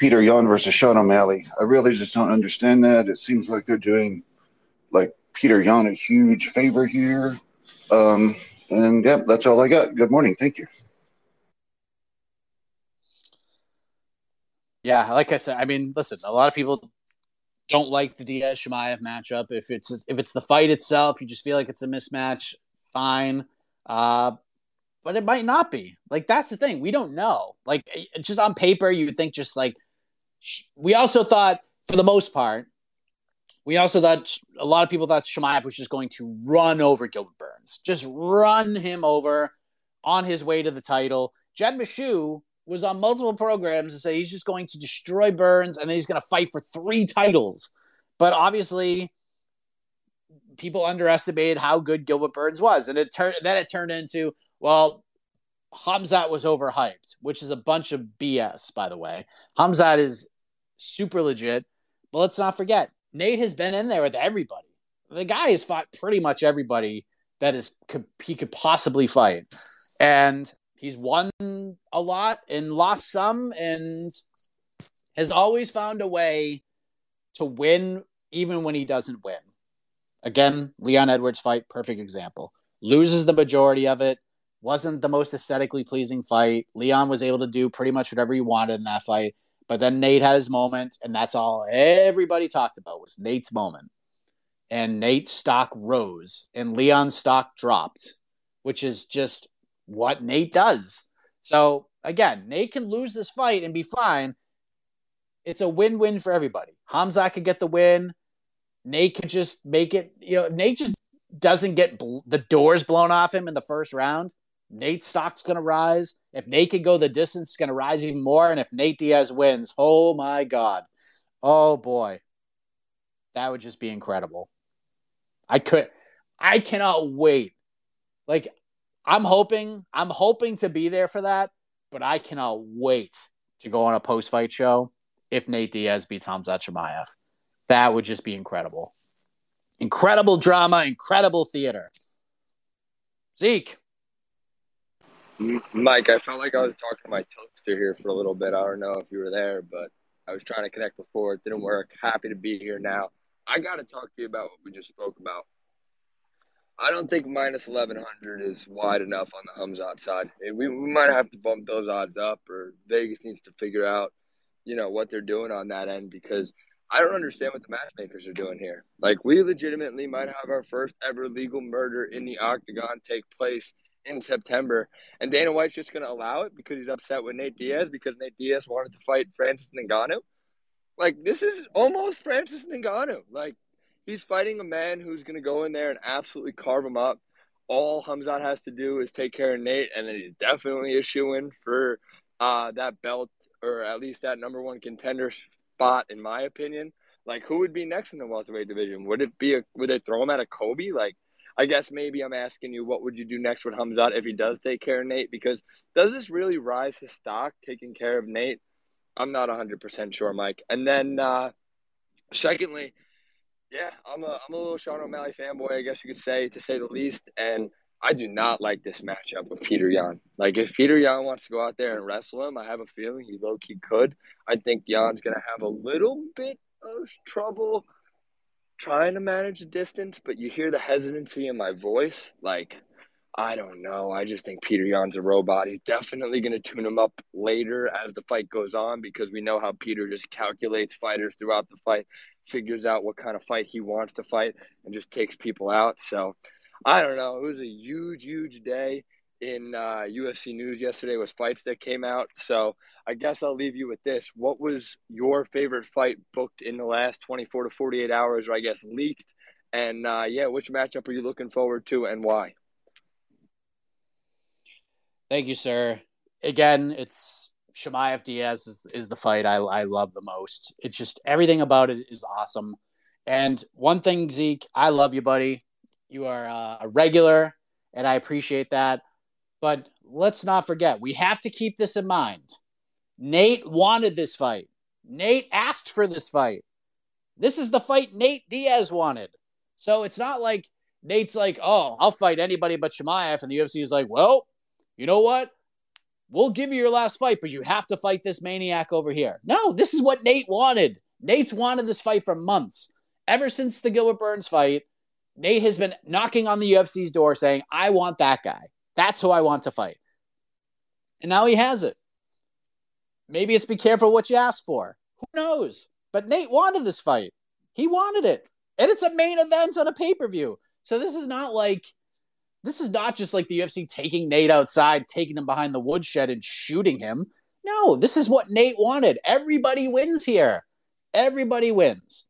Petr Yan versus Sean O'Malley. I really just don't understand that. It seems like they're doing like Petr Yan a huge favor here. Um, and yeah, that's all I got. Good morning. Thank you. Yeah, like I said, I mean, listen, a lot of people don't like the Diaz Chimaev matchup. If it's if it's the fight itself, you just feel like it's a mismatch. Fine, uh, but it might not be. Like that's the thing. We don't know. Like eh, just on paper, you would think just like we also thought for the most part. We also thought a lot of people thought Chimaev was just going to run over Gilbert Burns, just run him over on his way to the title. Jed Meshew was on multiple programs and say he's just going to destroy Burns and then he's going to fight for three titles. But obviously, people underestimated how good Gilbert Burns was, and it turned then it turned into well, Khamzat was overhyped, which is a bunch of BS, by the way. Khamzat is super legit, but let's not forget Nate has been in there with everybody. The guy has fought pretty much everybody that is could, he could possibly fight, and he's won a lot and lost some and has always found a way to win even when he doesn't win. Again, Leon Edwards fight, perfect example. Loses the majority of it, wasn't the most aesthetically pleasing fight. Leon was able to do pretty much whatever he wanted in that fight. But then Nate had his moment, and that's all everybody talked about was Nate's moment. And Nate's stock rose and Leon's stock dropped, which is just what Nate does. So again, Nate can lose this fight and be fine. It's a win-win for everybody. Khamzat could get the win. Nate could just make it. You know, Nate just doesn't get bl- the doors blown off him in the first round. Nate's stock's going to rise. If Nate can go the distance, it's going to rise even more. And if Nate Diaz wins, oh my God. Oh boy. That would just be incredible. I could, I cannot wait. Like, I'm hoping I'm hoping to be there for that, but I cannot wait to go on a post fight show if Nate Diaz beats Khamzat Chimaev. That would just be incredible. Incredible drama, incredible theater. Zeke. Mike, I felt like I was talking to my toaster here for a little bit. I don't know if you were there, but I was trying to connect before. It didn't work. Happy to be here now. I got to talk to you about what we just spoke about. I don't think minus 1100 is wide enough on the Khamzat side. We might have to bump those odds up, or Vegas needs to figure out, you know, what they're doing on that end because I don't understand what the matchmakers are doing here. Like, we legitimately might have our first ever legal murder in the octagon take place in September, and Dana White's just going to allow it because he's upset with Nate Diaz because Nate Diaz wanted to fight Francis Ngannou. Like, this is almost Francis Ngannou. Like, he's fighting a man who's going to go in there and absolutely carve him up. All Khamzat has to do is take care of Nate, and then he's definitely in for uh, that belt, or at least that number one contender spot, in my opinion. Like, who would be next in the welterweight division? Would it be a? Would they throw him at a Colby? Like, I guess maybe I'm asking you, what would you do next with Khamzat if he does take care of Nate? Because does this really rise his stock taking care of Nate? I'm not 100% sure, Mike. And then, uh, secondly, yeah, I'm a I'm a little Sean O'Malley fanboy, I guess you could say, to say the least. And I do not like this matchup with Petr Yan. Like, if Petr Yan wants to go out there and wrestle him, I have a feeling he low key could. I think Yan's gonna have a little bit of trouble trying to manage the distance, but you hear the hesitancy in my voice. Like, I don't know. I just think Petr Yan's a robot. He's definitely going to tune him up later as the fight goes on because we know how Peter just calculates fighters throughout the fight, figures out what kind of fight he wants to fight, and just takes people out. So I don't know. It was a huge, huge day in uh, UFC news yesterday was fights that came out. So I guess I'll leave you with this. What was your favorite fight booked in the last 24 to 48 hours, or I guess leaked? And uh, yeah, which matchup are you looking forward to and why? Thank you, sir. Again, it's Chimaev Diaz is, is the fight I, I love the most. It's just everything about it is awesome. And one thing, Zeke, I love you, buddy. You are uh, a regular, and I appreciate that. But let's not forget, we have to keep this in mind. Nate wanted this fight. Nate asked for this fight. This is the fight Nate Diaz wanted. So it's not like Nate's like, oh, I'll fight anybody but Chimaev. And the UFC is like, well, you know what? We'll give you your last fight, but you have to fight this maniac over here. No, this is what Nate wanted. Nate's wanted this fight for months. Ever since the Gilbert Burns fight, Nate has been knocking on the UFC's door saying, I want that guy. That's who I want to fight. And now he has it. Maybe it's be careful what you ask for. Who knows? But Nate wanted this fight. He wanted it. And it's a main event on a pay per view. So this is not like this is not just like the UFC taking Nate outside, taking him behind the woodshed and shooting him. No, this is what Nate wanted. Everybody wins here. Everybody wins.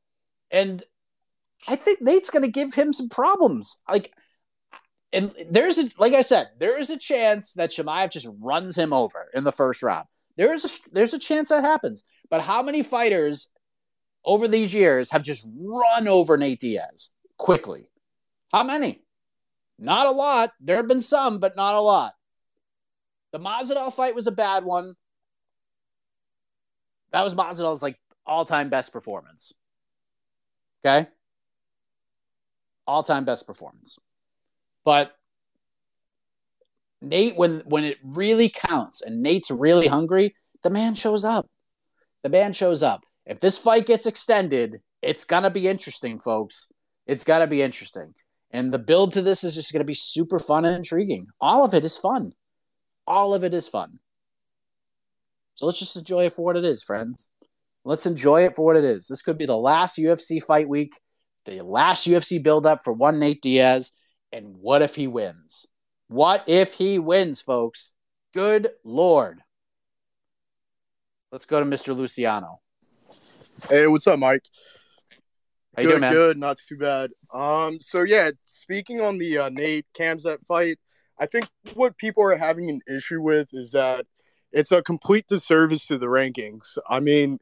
And I think Nate's going to give him some problems. Like, and there's a, like I said, there is a chance that Chimaev just runs him over in the first round. There is a, there's a chance that happens. But how many fighters over these years have just run over Nate Diaz quickly? How many? Not a lot. There have been some, but not a lot. The Masvidal fight was a bad one. That was Masvidal's like all-time best performance. Okay? All-time best performance. But Nate when when it really counts and Nate's really hungry, the man shows up. The man shows up. If this fight gets extended, it's to be interesting, folks. It's to be interesting. And the build to this is just to be super fun and intriguing. All of it is fun. All of it is fun. So let's just enjoy it for what it is, friends. Let's enjoy it for what it is. This could be the last UFC fight week, the last UFC build up for one Nate Diaz. And what if he wins? What if he wins, folks? Good Lord. Let's go to Mr. Luciano. Hey, what's up, Mike? How you good, doing, man? good, not too bad. Um, so yeah, speaking on the uh, Nate Khamzat fight, I think what people are having an issue with is that it's a complete disservice to the rankings. I mean,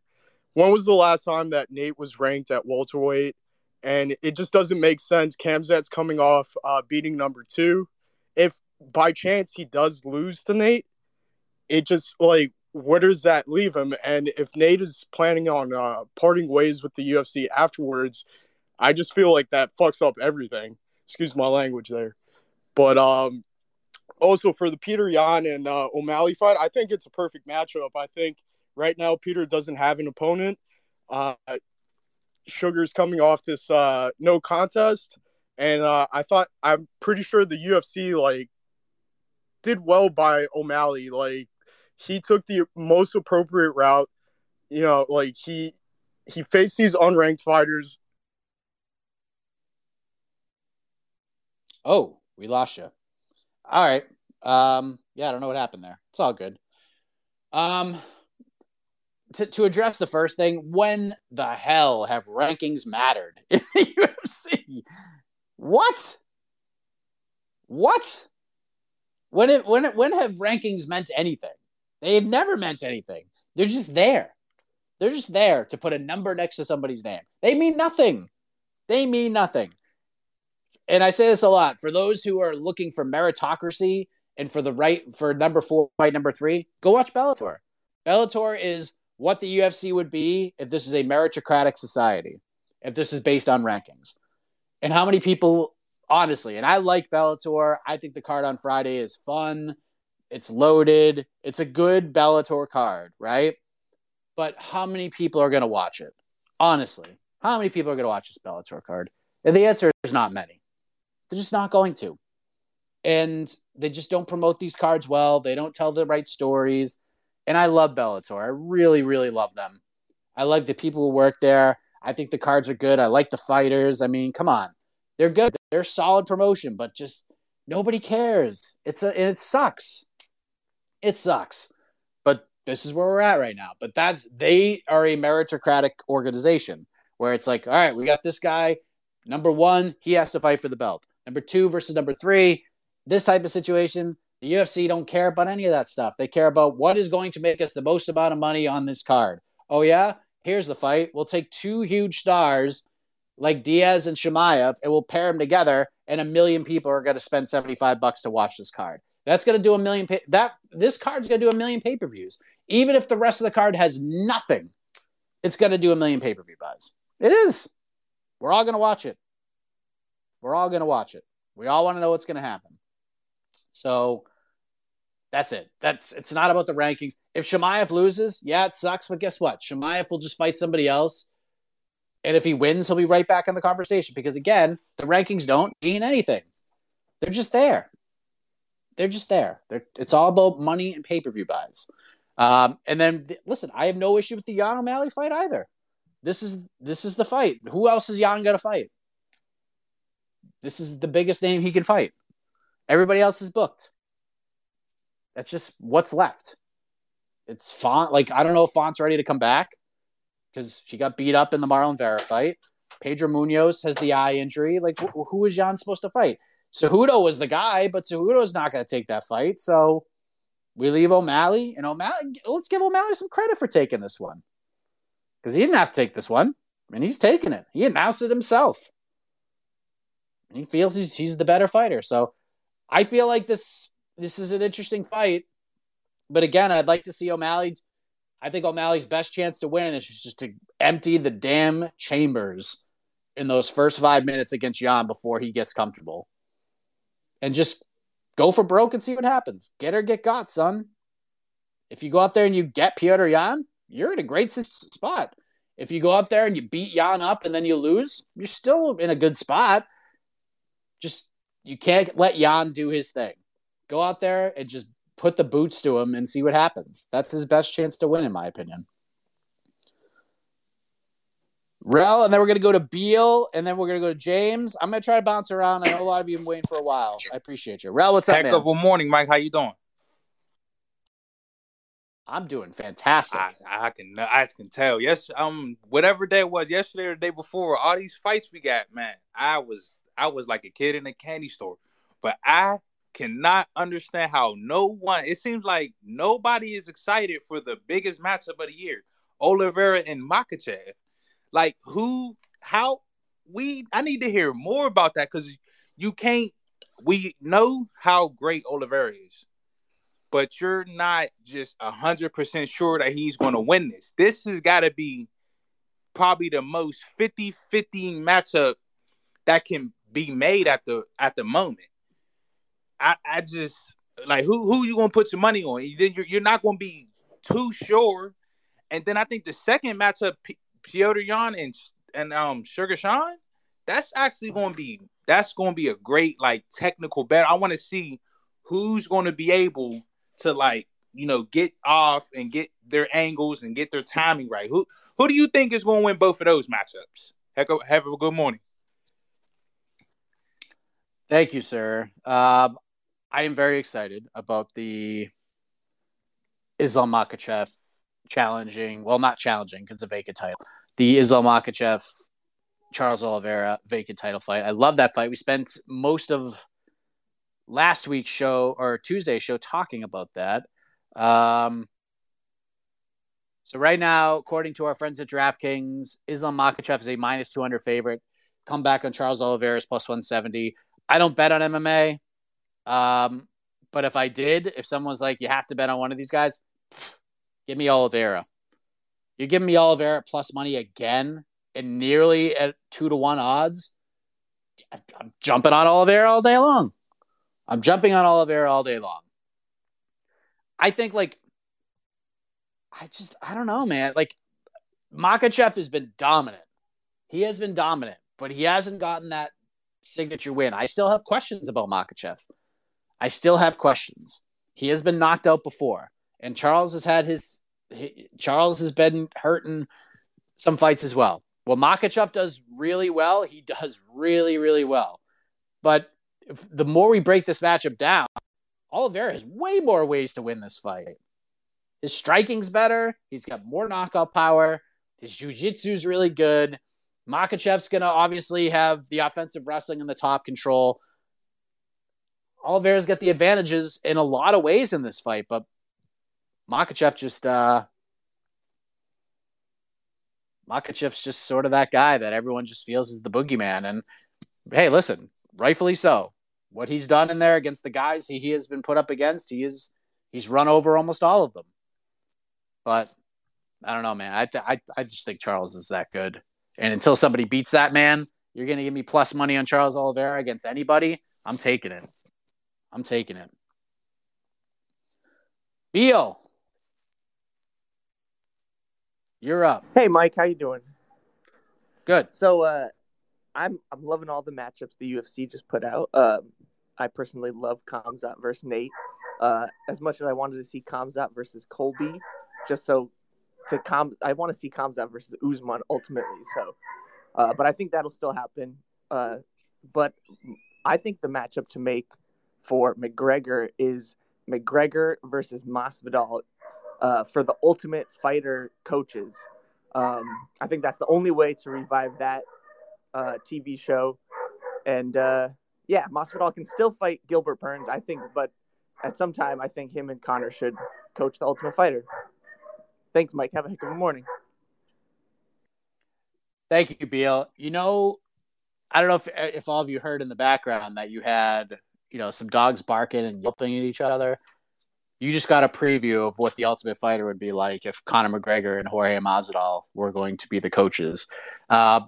when was the last time that Nate was ranked at welterweight? And it just doesn't make sense. Khamzat's coming off uh, beating number two. If by chance he does lose to Nate, it just like where does that leave him? And if Nate is planning on uh, parting ways with the UFC afterwards, I just feel like that fucks up everything. Excuse my language there. But um, also for the Petr Yan and uh, O'Malley fight, I think it's a perfect matchup. I think right now Peter doesn't have an opponent. Uh, Sugar's coming off this uh, no contest, and uh, I thought I'm pretty sure the UFC like did well by O'Malley. Like he took the most appropriate route. You know, like he he faced these unranked fighters. Oh, we lost you. All right. Um, yeah, I don't know what happened there. It's all good. Um, to, to address the first thing, when the hell have rankings mattered in the UFC? What? What? When it, when it, when have rankings meant anything? They've never meant anything. They're just there. They're just there to put a number next to somebody's name. They mean nothing. They mean nothing. And I say this a lot for those who are looking for meritocracy and for the right for number four, fight number three, go watch Bellator. Bellator is what the UFC would be if this is a meritocratic society, if this is based on rankings. And how many people, honestly, and I like Bellator. I think the card on Friday is fun. It's loaded. It's a good Bellator card, right? But how many people are going to watch it? Honestly, how many people are going to watch this Bellator card? And the answer is not many. They're just not going to. And they just don't promote these cards well. They don't tell the right stories. And I love Bellator. I really, really love them. I like the people who work there. I think the cards are good. I like the fighters. I mean, come on. They're good. They're solid promotion, but just nobody cares. It's a and it sucks. It sucks. But this is where we're at right now. But that's they are a meritocratic organization where it's like, all right, we got this guy. Number one, he has to fight for the belt. Number two versus number three, this type of situation, the UFC don't care about any of that stuff. They care about what is going to make us the most amount of money on this card. Oh yeah, here's the fight. We'll take two huge stars like Diaz and Chimaev and we'll pair them together and a million people are going to spend 75 bucks to watch this card. That's going to do a million pay- that this card's going to do a million pay-per-views. Even if the rest of the card has nothing, it's going to do a million pay-per-view buys. It is. We're all going to watch it. We're all going to watch it. We all want to know what's going to happen. So that's it. That's it's not about the rankings. If Chimaev loses, yeah, it sucks, but guess what? Chimaev will just fight somebody else. And if he wins, he'll be right back in the conversation because again, the rankings don't mean anything. They're just there. They're just there. They're, it's all about money and pay-per-view buys. Um, and then th- listen, I have no issue with the Yan O'Malley fight either. This is this is the fight. Who else is Yan gonna fight? This is the biggest name he can fight. Everybody else is booked. That's just what's left. It's Font. Like I don't know if Font's ready to come back because she got beat up in the Marlon Vera fight. Pedro Munhoz has the eye injury. Like wh- who is Yan supposed to fight? Cejudo was the guy, but Cejudo's not going to take that fight. So we leave O'Malley and O'Malley. Let's give O'Malley some credit for taking this one because he didn't have to take this one, and he's taking it. He announced it himself. He feels he's he's the better fighter. So I feel like this this is an interesting fight. But again, I'd like to see O'Malley. I think O'Malley's best chance to win is just to empty the damn chambers in those first five minutes against Yan before he gets comfortable. And just go for broke and see what happens. Get or get got, son. If you go out there and you get Petr Yan, you're in a great spot. If you go out there and you beat Yan up and then you lose, you're still in a good spot. Just you can't let Yan do his thing. Go out there and just put the boots to him and see what happens. That's his best chance to win, in my opinion. Rel, and then we're gonna go to Beal, and then we're gonna go to James. I'm gonna try to bounce around. I know a lot of you have been waiting for a while. I appreciate you. Rel, what's up, Heck man? of a morning, Mike. How you doing? I'm doing fantastic. I, I can I can tell. Yes, um, whatever day it was, yesterday or the day before, all these fights we got, man. I was I was like a kid in a candy store, but I cannot understand how no one. It seems like nobody is excited for the biggest matchup of the year, Oliveira and Makhachev. Like who? How? We? I need to hear more about that because you can't. We know how great Oliveira is. but you're not just hundred percent sure that he's going to win this. This has got to be probably the most 50-50 matchup that can be made at the at the moment. I, I just like who who you gonna put your money on? Then you're you're not gonna be too sure. And then I think the second matchup, P- Petr Yan and and um Sugar Sean, that's actually gonna be that's gonna be a great like technical bet. I want to see who's gonna be able to like you know get off and get their angles and get their timing right. Who who do you think is to win both of those matchups? Heck, have a good morning. Thank you, sir. Um, I am very excited about the Islam Makhachev challenging. Well, not challenging because it's a vacant title. The Islam Makhachev Charles Oliveira vacant title fight. I love that fight. We spent most of last week's show or Tuesday show talking about that. Um, so right now, according to our friends at DraftKings, Islam Makhachev is a minus 200 favorite. Come back on Charles Oliveira is plus 170. I don't bet on MMA. Um, but if I did, if someone's like, you have to bet on one of these guys, give me Oliveira. You're giving me Oliveira plus money again and nearly at two to one odds. I'm jumping on Oliveira all day long. I'm jumping on Oliveira all day long. I think like I just I don't know, man. Like Makhachev has been dominant. He has been dominant, but he hasn't gotten that signature win. I still have questions about Makhachev. I still have questions. He has been knocked out before, and Charles has had his. He, Charles has been hurting some fights as well. Well, Makhachev does really well. He does really, really well. But if, the more we break this matchup down, Oliveira has way more ways to win this fight. His striking's better. He's got more knockout power. His jiu-jitsu is really good. Makhachev's going to obviously have the offensive wrestling and the top control. Oliveira's got the advantages in a lot of ways in this fight, but Makhachev just uh Makhachev's just sort of that guy that everyone just feels is the boogeyman. And hey, listen, rightfully so. What he's done in there against the guys he, he has been put up against, he is he's run over almost all of them. But I don't know, man. I I I just think Charles is that good. And until somebody beats that man, you're to give me plus money on Charles Oliveira against anybody. I'm taking it. I'm taking it. Beal, you're up. Hey, Mike, how you doing? Good. So, uh, I'm I'm loving all the matchups the UFC just put out. Uh, I personally love Khamzat versus Nate. Uh, as much as I wanted to see Khamzat versus Colby, just so to Com, I want to see Khamzat versus Usman ultimately. So, uh, but I think that'll still happen. Uh, but I think the matchup to make for McGregor is McGregor versus Masvidal uh, for the Ultimate Fighter coaches. Um, I think that's the only way to revive that uh, TV show. And uh, yeah, Masvidal can still fight Gilbert Burns, I think, but at some time, I think him and Conor should coach the Ultimate Fighter. Thanks, Mike. Have a heck of a morning. Thank you, Beal. You know, I don't know if if all of you heard in the background that you had, you know, some dogs barking and yelping at each other. You just got a preview of what the Ultimate Fighter would be like if Conor McGregor and Jorge Masvidal were going to be the coaches. Uh,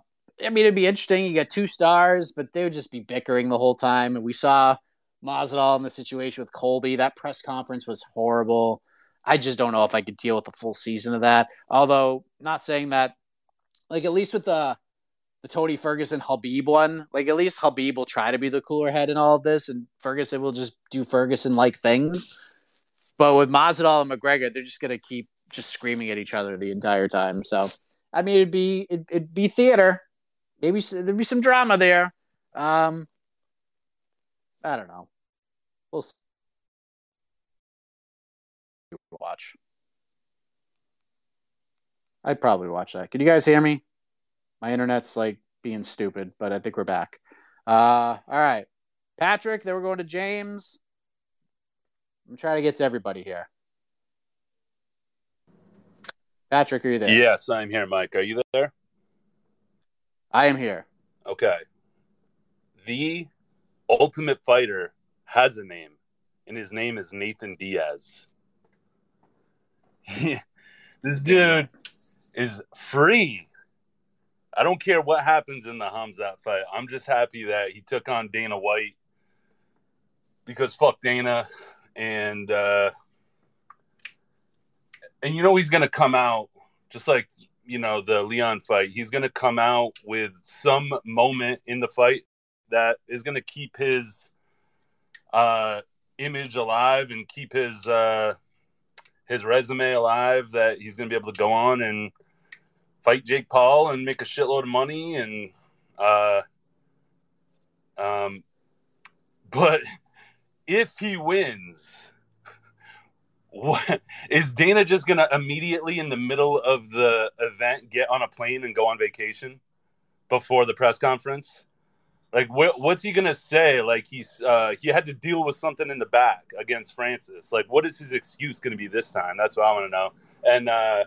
I mean, it'd be interesting. You got two stars, but they would just be bickering the whole time. And we saw Masvidal in the situation with Colby. That press conference was horrible. I just don't know if I could deal with the full season of that. Although, not saying that, like at least with the the Tony Ferguson Khabib one, like at least Khabib will try to be the cooler head in all of this, and Ferguson will just do Ferguson like things. But with Masvidal and McGregor, they're just gonna keep just screaming at each other the entire time. So, I mean, it'd be it'd, it'd be theater. Maybe there'd be some drama there. Um, I don't know. We'll see. watch. I'd probably watch that. Can you guys hear me? My internet's like being stupid, but I think we're back. Uh, all right, Patrick. Then we're going to James. I'm trying to get to everybody here. Patrick, are you there? Yes, I'm here, Mike. Are you there? I am here. Okay. The Ultimate Fighter has a name, and his name is Nathan Diaz. this dude is free. I don't care what happens in the Khamzat fight. I'm just happy that he took on Dana White because fuck Dana, and uh, and you know he's gonna come out just like you know the Leon fight. He's gonna come out with some moment in the fight that is gonna keep his uh, image alive and keep his uh, his resume alive. That he's gonna be able to go on and fight Jake Paul and make a shitload of money and uh, um, but if he wins, what is Dana just gonna immediately in the middle of the event get on a plane and go on vacation before the press conference? Like, wh- what's he gonna say? Like, he's uh, he had to deal with something in the back against Francis. Like, what is his excuse gonna be this time? That's what I want to know. And uh,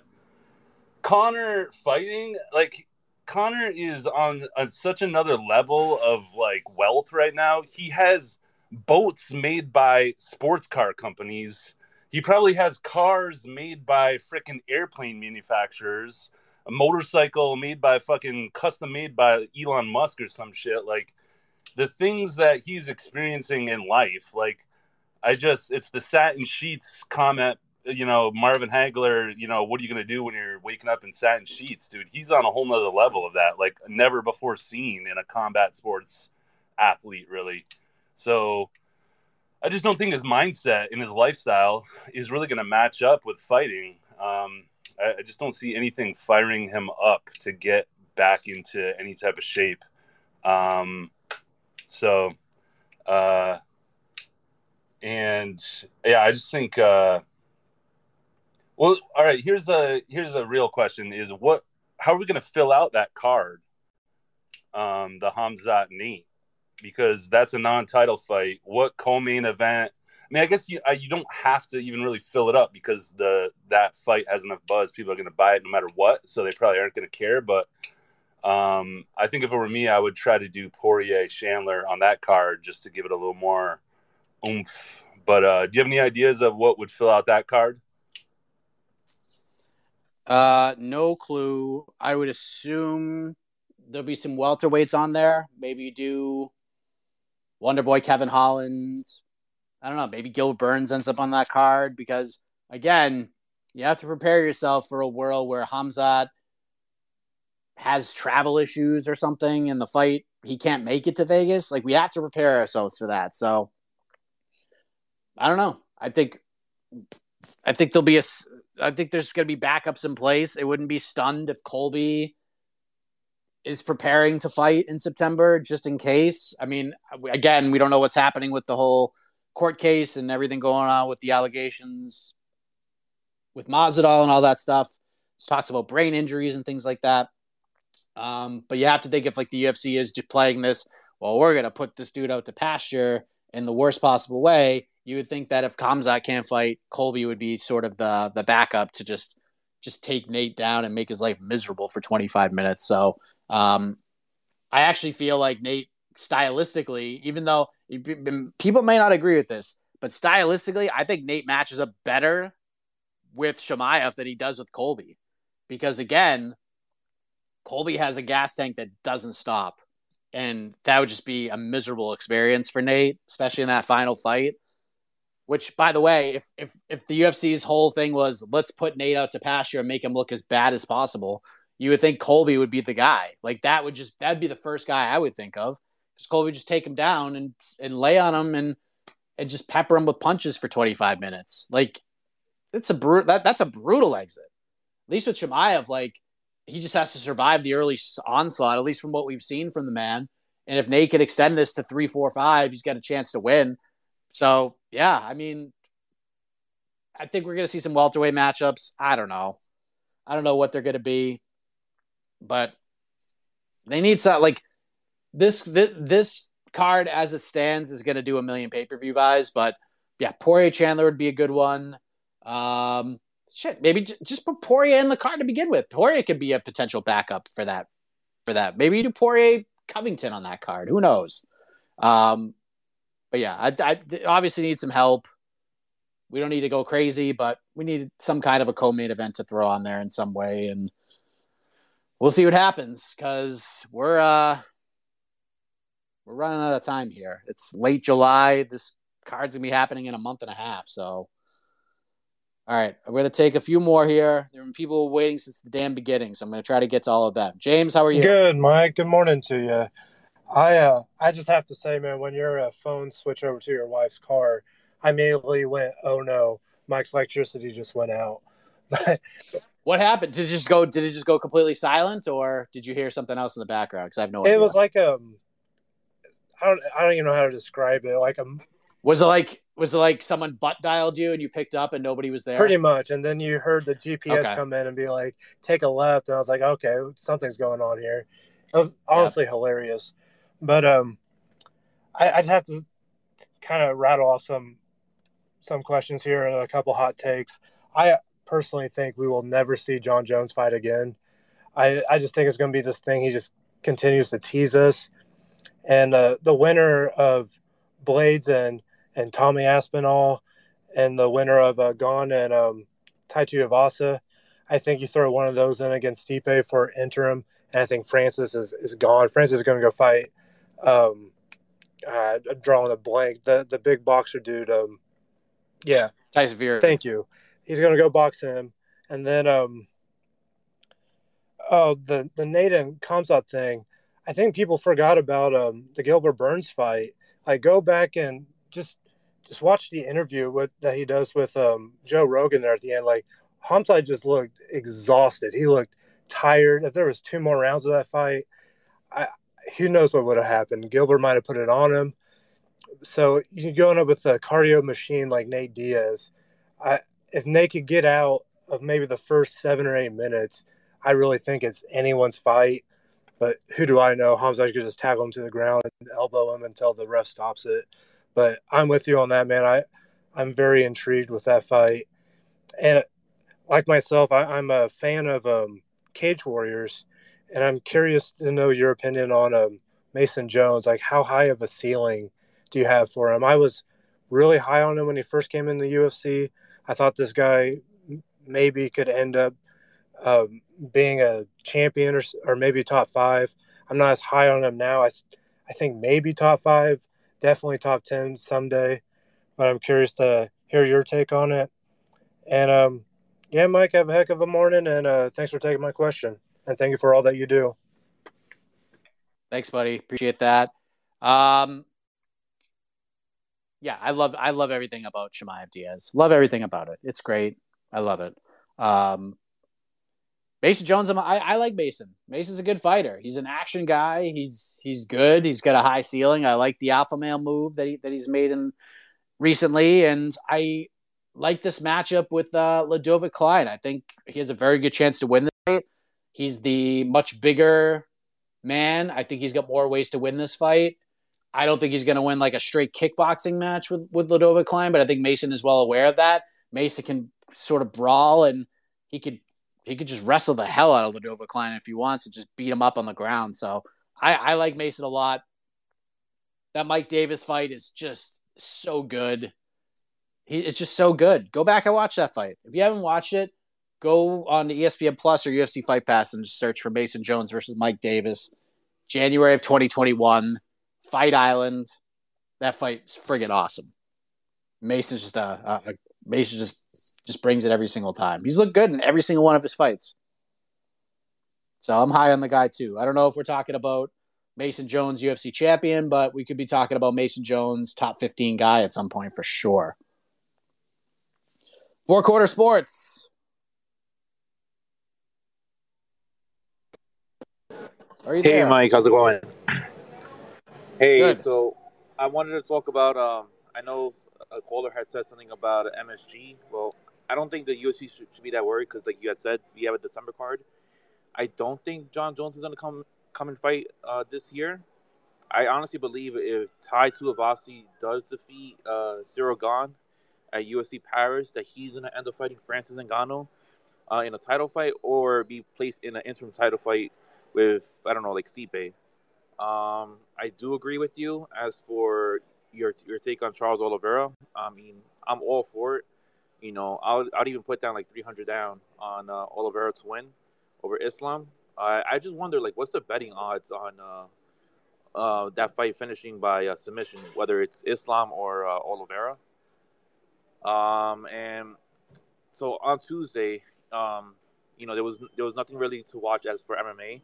Conor fighting, like, Connor is on, on such another level of like wealth right now. He has boats made by sports car companies. He probably has cars made by freaking airplane manufacturers, a motorcycle made by fucking custom made by Elon Musk or some shit. Like the things that he's experiencing in life, like I just it's the satin sheets comment, you know, Marvin Hagler, you know, what are you gonna do when you're waking up in satin sheets, dude? He's on a whole nother level of that, like never before seen in a combat sports athlete, really. So I just don't think his mindset and his lifestyle is really going to match up with fighting. Um, I, I, just don't see anything firing him up to get back into any type of shape. Um, so, uh, and yeah, I just think. Uh, well, all right. Here's a here's a real question: Is what? How are we going to fill out that card? Um, the Khamzat Nate because that's a non-title fight. What co-main event? I mean, I guess you you don't have to even really fill it up because the that fight has enough buzz. People are going to buy it no matter what, so they probably aren't going to care. But um, I think if it were me, I would try to do Poirier Chandler on that card just to give it a little more oomph. But uh, do you have any ideas of what would fill out that card? Uh, no clue. I would assume there'll be some welterweights on there. Maybe you do Wonder Boy Kevin Holland. I don't know. Maybe Gil Burns ends up on that card because, again, you have to prepare yourself for a world where Khamzat has travel issues or something in the fight. He can't make it to Vegas. Like, we have to prepare ourselves for that. So, I don't know. I think, I think there'll be a, I think there's going to be backups in place. It wouldn't be stunned if Colby is preparing to fight in September just in case. I mean, again, we don't know what's happening with the whole court case and everything going on with the allegations with Masvidal and all that stuff. It's talked about brain injuries and things like that. Um, but you have to think if like the UFC is just playing this, well, we're gonna put this dude out to pasture in the worst possible way. You would think that if Khamzat can't fight, Colby would be sort of the the backup to just just take Nate down and make his life miserable for 25 minutes. So um, I actually feel like Nate stylistically, even though people may not agree with this, but stylistically, I think Nate matches up better with Chimaev than he does with Colby. Because again, Colby has a gas tank that doesn't stop. And that would just be a miserable experience for Nate, especially in that final fight. Which, by the way, if if if the UFC's whole thing was let's put Nate out to pasture and make him look as bad as possible, you would think Colby would be the guy. Like that would just that'd be the first guy I would think of. Because Colby would just take him down and and lay on him and and just pepper him with punches for 25 minutes. Like it's a bru- that that's a brutal exit. At least with Chimaev, like he just has to survive the early onslaught, at least from what we've seen from the man. And if Nate could extend this to three, four, five, he's got a chance to win. So yeah, I mean, I think we're gonna see some welterweight matchups. I don't know. I don't know what they're gonna be but they need some like this this, this card as it stands is going to do a million pay per view buys. But yeah, Poirier Chandler would be a good one. Um, shit, maybe j- just put Poirier in the card to begin with. Poirier could be a potential backup for that. For that, maybe you do Poirier Covington on that card. Who knows? Um, but yeah, I, I obviously need some help. We don't need to go crazy, but we need some kind of a co-main event to throw on there in some way, and we'll see what happens because we're uh we're running out of time here. It's late July. This card's gonna be happening in a month and a half. So, all right, I'm gonna take a few more here. There have been people waiting since the damn beginning, so I'm gonna try to get to all of them. James, how are you? Good, Mike. Good morning to you. I uh, I just have to say, man, when your uh, phone switch over to your wife's car, I immediately went, "Oh no, Mike's electricity just went out." what happened? Did it just go? Did it just go completely silent, or did you hear something else in the background? Because I have no it idea. was like um, I don't I don't even know how to describe it. Like a Was it like was it like someone butt dialed you and you picked up and nobody was there? Pretty much. And then you heard the GPS Okay. come in and be like, take a left. And I was like, okay, something's going on here. It was honestly hilarious. But um, I, I'd have to kind of rattle off some some questions here and a couple hot takes. I personally think we will never see Jon Jones fight again. I, I just think it's going to be this thing. He just continues to tease us. And uh, the winner of Blaydes and, and Tommy Aspinall and the winner of uh, Gane and um, Tai Tuivasa, I think you throw one of those in against Stipe for interim. And I think Francis is, is gone. Francis is going to go fight. Um, uh, I'm drawing a blank. The the big boxer dude. Um, yeah, Tyson Fury. Thank you. He's gonna go box him, and then um, oh the the Nate and Khamzat thing. I think people forgot about um the Gilbert Burns fight. Like go back and just just watch the interview with that he does with um Joe Rogan there at the end. Like Khamzat just looked exhausted. He looked tired. If there was two more rounds of that fight, I who knows what would have happened. Gilbert might have put it on him. So you're going up with a cardio machine like Nate Diaz. I if Nate could get out of maybe the first seven or eight minutes, I really think it's anyone's fight. But who do I know? Hamza could just tackle him to the ground and elbow him until the ref stops it. But I'm with you on that, man. I I'm very intrigued with that fight, and like myself, I, I'm a fan of um, Cage Warriors, and I'm curious to know your opinion on um, Mason Jones. Like, how high of a ceiling do you have for him? I was really high on him when he first came in the UFC. I thought this guy maybe could end up um, being a champion or, or maybe top five. I'm not as high on him now. I, I think maybe top five, definitely top 10 someday. But I'm curious to hear your take on it. And um, yeah, Mike, have a heck of a morning. And uh, thanks for taking my question. And thank you for all that you do. Thanks, buddy. Appreciate that. Um, yeah, I love I love everything about Chimaev Diaz. Love everything about it. It's great. I love it. Um, Mason Jones, I'm, I, I like Mason. Mason's a good fighter. He's an action guy. He's he's good. He's got a high ceiling. I like the alpha male move that he that he's made in recently, and I like this matchup with uh, Ludovit Klein. I think he has a very good chance to win this fight. He's the much bigger man. I think he's got more ways to win this fight. I don't think he's going to win like a straight kickboxing match with with Ludovit Klein, but I think Mason is well aware of that. Mason can sort of brawl and he could he could just wrestle the hell out of Ludovit Klein if he wants and just beat him up on the ground. So I, I like Mason a lot. That Mike Davis fight is just so good. He, it's just so good. Go back and watch that fight. If you haven't watched it, go on the ESPN Plus or UFC Fight Pass and just search for Mason Jones versus Mike Davis, January of 2021, Fight Island. That fight's friggin' awesome. Mason's just a, a, a Mason just just brings it every single time. He's looked good in every single one of his fights. So I'm high on the guy too. I don't know if we're talking about Mason Jones, UFC champion, but we could be talking about Mason Jones, top 15 guy at some point for sure. Four quarter sports. Are you Hey, there? Mike, how's it going? Hey, Good. so I wanted to talk about. Um, I know a caller had said something about MSG. Well, I don't think the UFC should, should be that worried because, like you had said, we have a December card. I don't think Jon Jones is going to come come and fight uh, this year. I honestly believe if Tai Tuivasa does defeat uh, Ciryl Gane at UFC Paris, that he's going to end up fighting Francis Ngannou uh, in a title fight or be placed in an interim title fight with I don't know like Stipe. Um, I do agree with you as for your your take on Charles Oliveira. I mean, I'm all for it. You know, I'll I'd even put down like 300 down on uh, Oliveira to win over Islam. I I just wonder like what's the betting odds on uh, uh, that fight finishing by uh, submission, whether it's Islam or uh, Oliveira. Um, and so on Tuesday, um, you know, there was there was nothing really to watch as for MMA,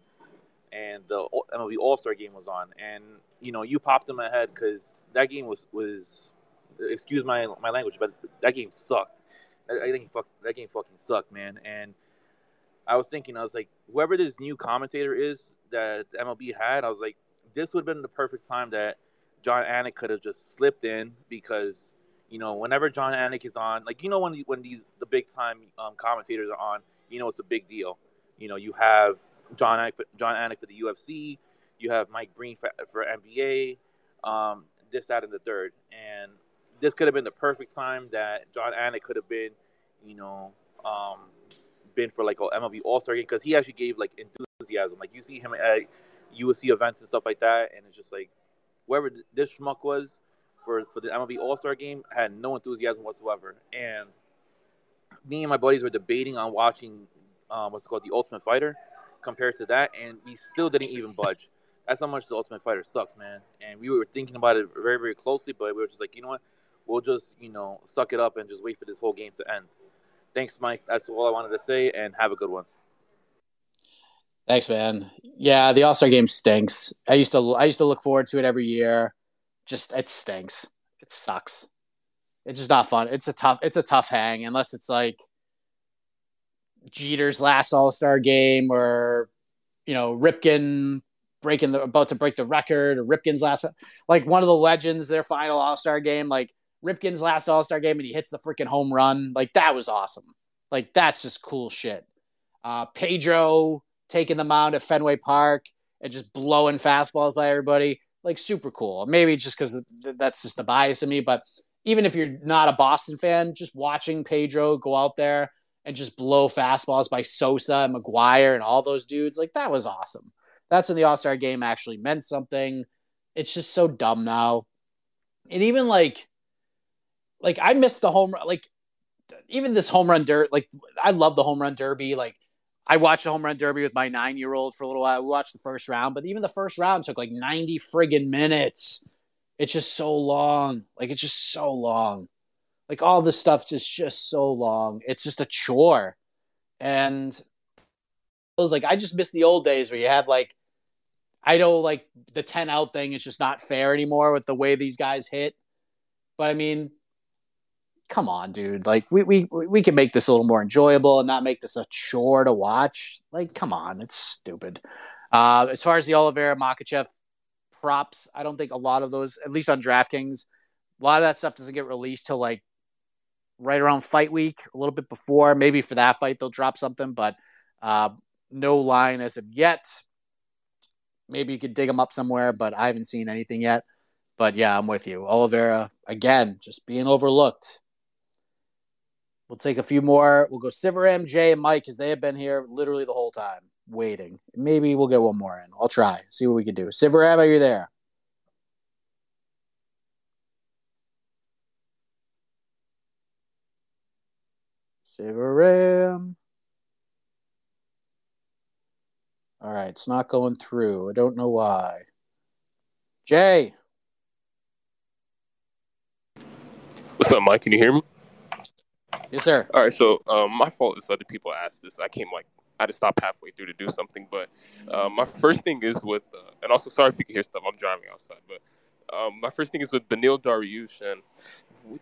and the MLB All Star game was on, and you know, you popped in my head because that game was was, excuse my my language, but that game sucked. I, think fuck, that game fucking sucked, man. And I was thinking, I was like, whoever this new commentator is that MLB had, I was like, this would have been the perfect time that Jon Anik could have just slipped in because you know, whenever Jon Anik is on, like you know when when these the big time um, commentators are on, you know it's a big deal. You know, you have Jon Anik, Jon Anik for the UFC, you have Mike Breen for, for NBA, um, this, that, and the third, and this could have been the perfect time that Jon Anik could have been, you know, um, been for like a MLB All Star game because he actually gave like enthusiasm. Like you see him at UFC events and stuff like that, and it's just like whoever this schmuck was for for the MLB All Star game had no enthusiasm whatsoever. And me and my buddies were debating on watching um, what's called the Ultimate Fighter compared to that, and we still didn't even budge. That's how much the Ultimate Fighter sucks, man. And we were thinking about it very, very closely, but we were just like, you know what? We'll just, you know, suck it up and just wait for this whole game to end. Thanks, Mike. That's all I wanted to say, and have a good one. Thanks, man. Yeah, the All Star game stinks. I used to I used to look forward to it every year just it stinks. It sucks. It's just not fun. It's a tough it's a tough hang unless it's like Jeter's last All Star game or you know Ripken breaking the about to break the record or Ripken's last like one of the legends their final All Star game like Ripken's last All Star game and he hits the freaking home run like that was awesome like that's just cool shit. Uh, Pedro taking the mound at Fenway Park and just blowing fastballs by everybody like super cool. Maybe just because that's just the bias in me, but even if you're not a Boston fan, just watching Pedro go out there and just blow fastballs by Sosa and McGwire and all those dudes, like that was awesome. That's when the All Star game actually meant something. It's just so dumb now. And even like, like I missed the home run. like even this home run dirt. Like I love the home run derby. Like I watched the home run derby with my nine year old for a little while. We watched the first round, but even the first round took like 90 friggin' minutes. It's just so long. Like, it's just so long. Like, all this stuff just just so long. It's just a chore. And it was like, I just miss the old days where you had like, I know like the 10 out thing is just not fair anymore with the way these guys hit. But I mean, come on, dude. Like we we we can make this a little more enjoyable and not make this a chore to watch. Like, come on, it's stupid. Uh, as far as the Oliveira Makhachev props, I don't think a lot of those, at least on DraftKings, a lot of that stuff doesn't get released till like right around fight week, a little bit before. Maybe for that fight they'll drop something, but uh, no line as of yet. Maybe you could dig them up somewhere, but I haven't seen anything yet. But yeah, I'm with you. Oliveira again, just being overlooked. We'll take a few more. We'll go Siver MJ and Mike because they have been here literally the whole time waiting. Maybe we'll get one more in. I'll try. See what we can do. Sivaram, are you there? Sivaram. All right, it's not going through. I don't know why. Jay. What's up, Mike? Can you hear me? Yes, sir. All right, so um, my fault is other people asked this. I came like I had to stop halfway through to do something. But uh, my first thing is with, uh, and also sorry if you can hear stuff. I'm driving outside, but um, my first thing is with Beneil Dariush, and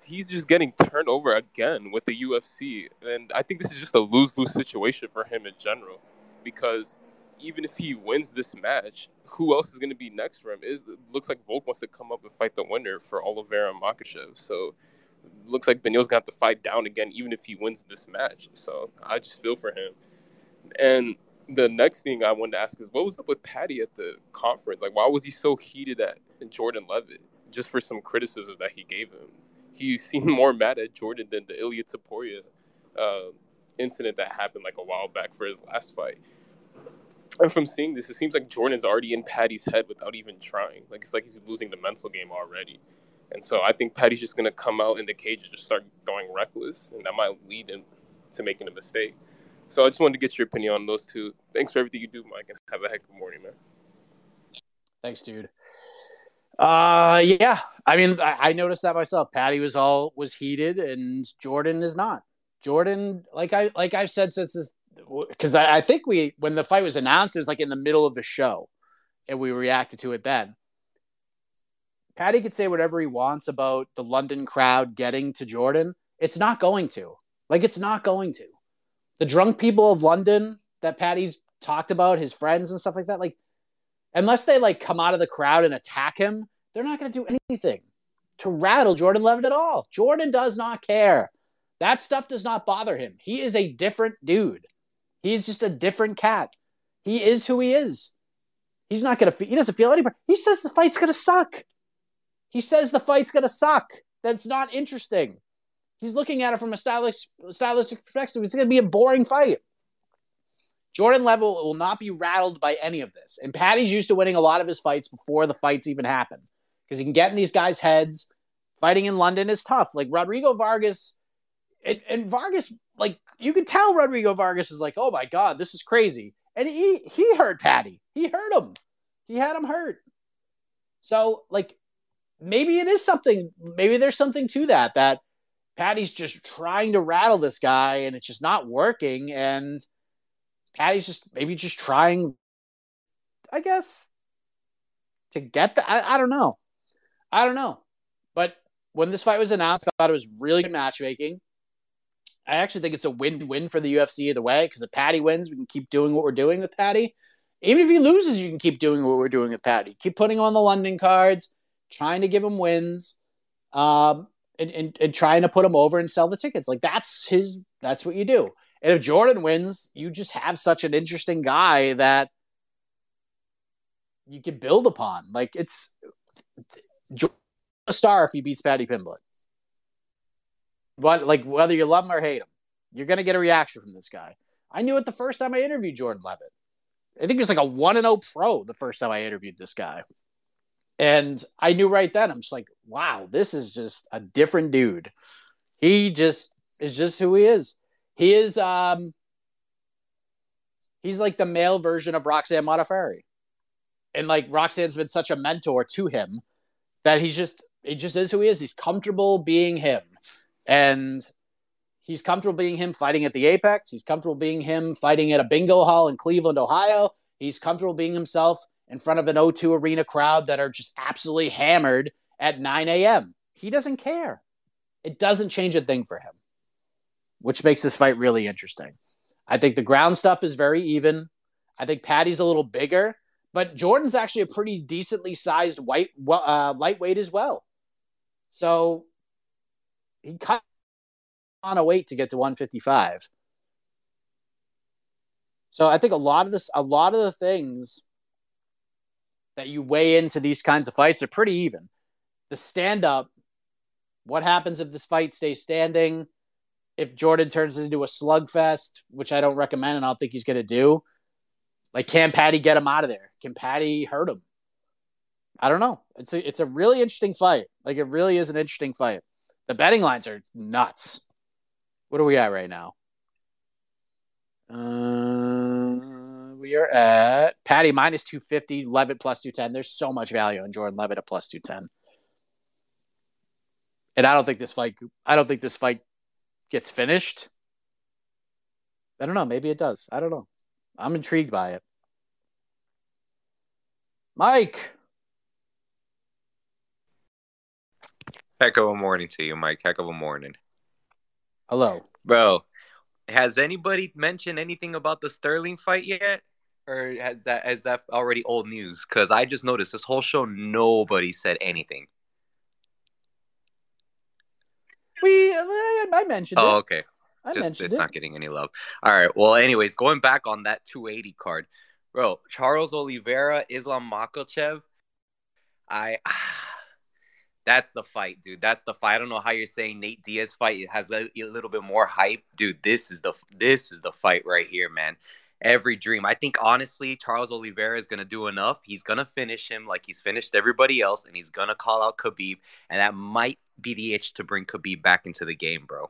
he's just getting turned over again with the UFC, and I think this is just a lose lose situation for him in general, because even if he wins this match, who else is going to be next for him? Is looks like Volk wants to come up and fight the winner for Oliveira and Makhachev, so looks like Beneil's gonna have to fight down again, even if he wins this match. So I just feel for him. And the next thing I wanted to ask is, what was up with Paddy at the conference? Like, why was he so heated at Jordan Leavitt just for some criticism that he gave him? He seemed more mad at Jordan than the Ilia Topuria uh, incident that happened like a while back for his last fight. And from seeing this, it seems like Jordan's already in Paddy's head without even trying. Like it's like he's losing the mental game already. And so I think Paddy's just gonna come out in the cage and just start throwing reckless, and that might lead him to making a mistake. So I just wanted to get your opinion on those two. Thanks for everything you do, Mike, and have a heck of a morning, man. Thanks, dude. Uh, yeah. I mean, I, I noticed that myself. Paddy was all was heated, and Jordan is not. Jordan, like I like I've said since this, because I, I think we when the fight was announced, it was like in the middle of the show, and we reacted to it then. Paddy could say whatever he wants about the London crowd getting to Jordan. It's not going to. Like, it's not going to. The drunk people of London that Paddy's talked about, his friends and stuff like that, like, unless they like come out of the crowd and attack him, they're not going to do anything to rattle Jordan Leavitt at all. Jordan does not care. That stuff does not bother him. He is a different dude. He's just a different cat. He is who he is. He's not going to, he doesn't feel any, he says the fight's going to suck. He says the fight's going to suck. That's not interesting. He's looking at it from a stylistic, stylistic perspective. It's going to be a boring fight. Jordan Leavitt will not be rattled by any of this. And Paddy's used to winning a lot of his fights before the fights even happen because he can get in these guys' heads. Fighting in London is tough. Like Rodrigo Vargas, and, and Vargas, like you can tell Rodrigo Vargas is like, oh my God, this is crazy. And he he hurt Paddy. He hurt him. He had him hurt. So like maybe it is something. Maybe there's something to that. That Paddy's just trying to rattle this guy, and it's just not working. And Paddy's just maybe just trying, I guess, to get the. I, I don't know. I don't know. But when this fight was announced, I thought it was really good matchmaking. I actually think it's a win-win for the UFC either way because if Paddy wins, we can keep doing what we're doing with Paddy. Even if he loses, you can keep doing what we're doing with Paddy. Keep putting on the London cards trying to give him wins, um, and, and, and trying to put him over and sell the tickets. Like that's his. That's what you do. And if Jordan wins, you just have such an interesting guy that you can build upon. Like it's a star if he beats Paddy Pimblett. But like whether you love him or hate him, you're gonna get a reaction from this guy. I knew it the first time I interviewed Jordan Leavitt. I think it was like a one and zero pro the first time I interviewed this guy. And I knew right then, I'm just like, wow, this is just a different dude. He just is just who he is. He is um he's like the male version of Roxanne Modafferi. And like Roxanne's been such a mentor to him that he's just he just is who he is. He's comfortable being him. And he's comfortable being him fighting at the Apex. He's comfortable being him fighting at a bingo hall in Cleveland, Ohio. He's comfortable being himself in front of an O2 Arena crowd that are just absolutely hammered at 9 a.m. He doesn't care. It doesn't change a thing for him, which makes this fight really interesting. I think the ground stuff is very even. I think Paddy's a little bigger, but Jordan's actually a pretty decently sized white uh, lightweight as well. So he cut on a weight to get to 155. So I think a lot of this, a lot of the things that you weigh into these kinds of fights are pretty even. The stand up, what happens if this fight stays standing? If Jordan turns it into a slugfest, which I don't recommend and I don't think he's going to do, like, can Paddy get him out of there? Can Paddy hurt him? I don't know. It's a, it's a really interesting fight. Like, it really is an interesting fight. The betting lines are nuts. What are we at right now? Uh, we are at Paddy minus 250, Leavitt plus 210. There's so much value in Jordan Leavitt at plus 210. And I don't think this fight I don't think this fight gets finished. I don't know, maybe it does. I don't know. I'm intrigued by it. Mike. Heck of a morning to you, Mike. Heck of a morning. Hello. Bro, has anybody mentioned anything about the Sterling fight yet? Or has that is that already old news? Because I just noticed this whole show nobody said anything. We I mentioned oh, it. okay. I just mentioned it's it. not getting any love. All right. Well, anyways, going back on that 280 card, bro. Charles Oliveira, Islam Makhachev. I that's the fight, dude. That's the fight. I don't know how you're saying Nate Diaz fight it has a, a little bit more hype, dude. This is the this is the fight right here, man. every dream. I think honestly, Charles Oliveira is gonna do enough. He's gonna finish him like he's finished everybody else, and he's gonna call out Khabib, and that might itch to bring Khabib back into the game, bro.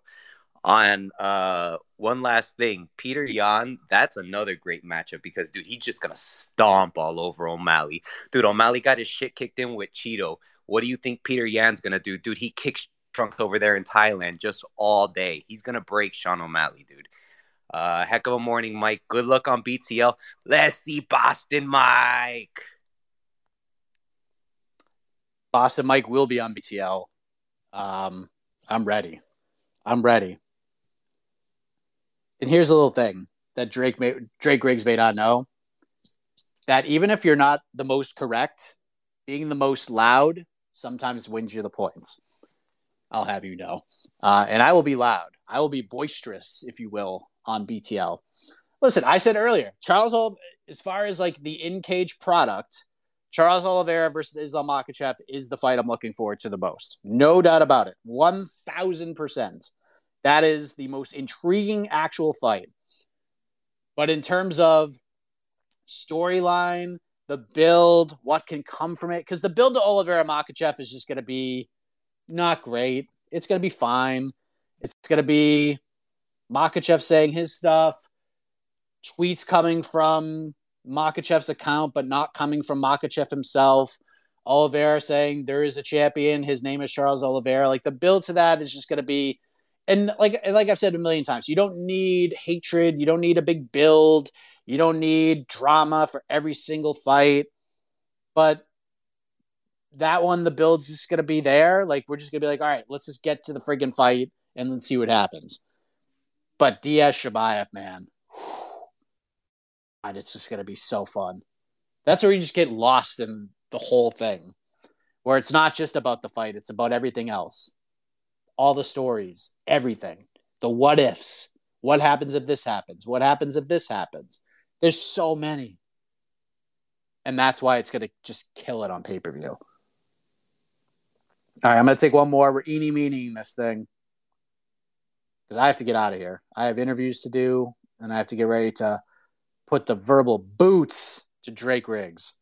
On uh, one last thing, Peter Yan, that's another great matchup because dude, he's just gonna stomp all over O'Malley. Dude, O'Malley got his shit kicked in with Chito. What do you think Peter Yan's gonna do? Dude, he kicks trunks over there in Thailand just all day. He's gonna break Sean O'Malley, dude. Uh, heck of a morning, Mike. Good luck on BTL. Let's see Boston Mike. Boston Mike will be on BTL. Um, I'm ready. I'm ready. And here's a little thing that Drake may, Drake Riggs may not know that even if you're not the most correct, being the most loud sometimes wins you the points. I'll have you know. Uh, and I will be loud. I will be boisterous, if you will, on BTL. Listen, I said earlier, Charles, Ol- as far as like the in cage product, Charles Oliveira versus Islam Makhachev is the fight I'm looking forward to the most. No doubt about it. 1000%. That is the most intriguing actual fight. But in terms of storyline, the build, what can come from it, because the build to Oliveira Makhachev is just going to be not great. It's going to be fine. It's going to be Makhachev saying his stuff, tweets coming from Makhachev's account, but not coming from Makhachev himself. Oliveira saying there is a champion. His name is Charles Oliveira. Like the build to that is just going to be, and like like I've said a million times, you don't need hatred. You don't need a big build. You don't need drama for every single fight. But that one, the build's just going to be there. Like we're just going to be like, all right, let's just get to the friggin' fight and let's see what happens. But Diaz Chimaev, man, God, it's just going to be so fun. That's where you just get lost in the whole thing, where it's not just about the fight, it's about everything else. All the stories, everything, the what ifs. What happens if this happens? What happens if this happens? There's so many. And that's why it's going to just kill it on pay per view. All right, I'm going to take one more. We're eeny meaning this thing because I have to get out of here. I have interviews to do, and I have to get ready to put the verbal boots to Drake Riggs.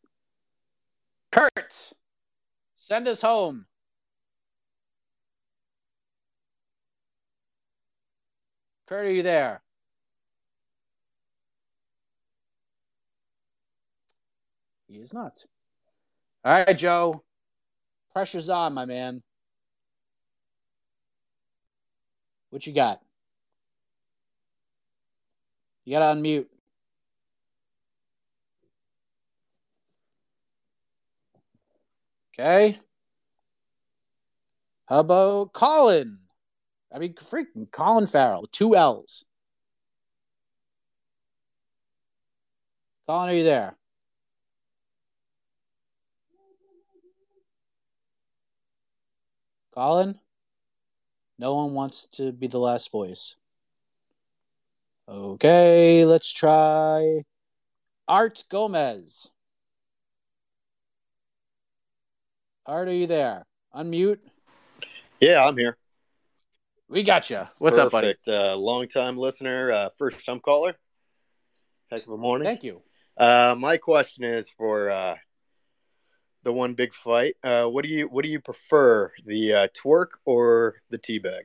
Kurt, send us home. Kurt, are you there? He is not. All right, Joe. Pressure's on, my man. What you got? You got to unmute. Okay. How about Colin? I mean, freaking Colin Farrell, two L's. Colin, are you there? Colin? No one wants to be the last voice. Okay, let's try Art Gomez. Art, are you there? Unmute. Yeah, I'm here. We got you. What's up, buddy? Uh, long time listener, uh, first time caller. Heck of a morning. Thank you. Uh, my question is for uh, the one big fight. Uh, what do you what do you prefer, the uh, twerk or the teabag?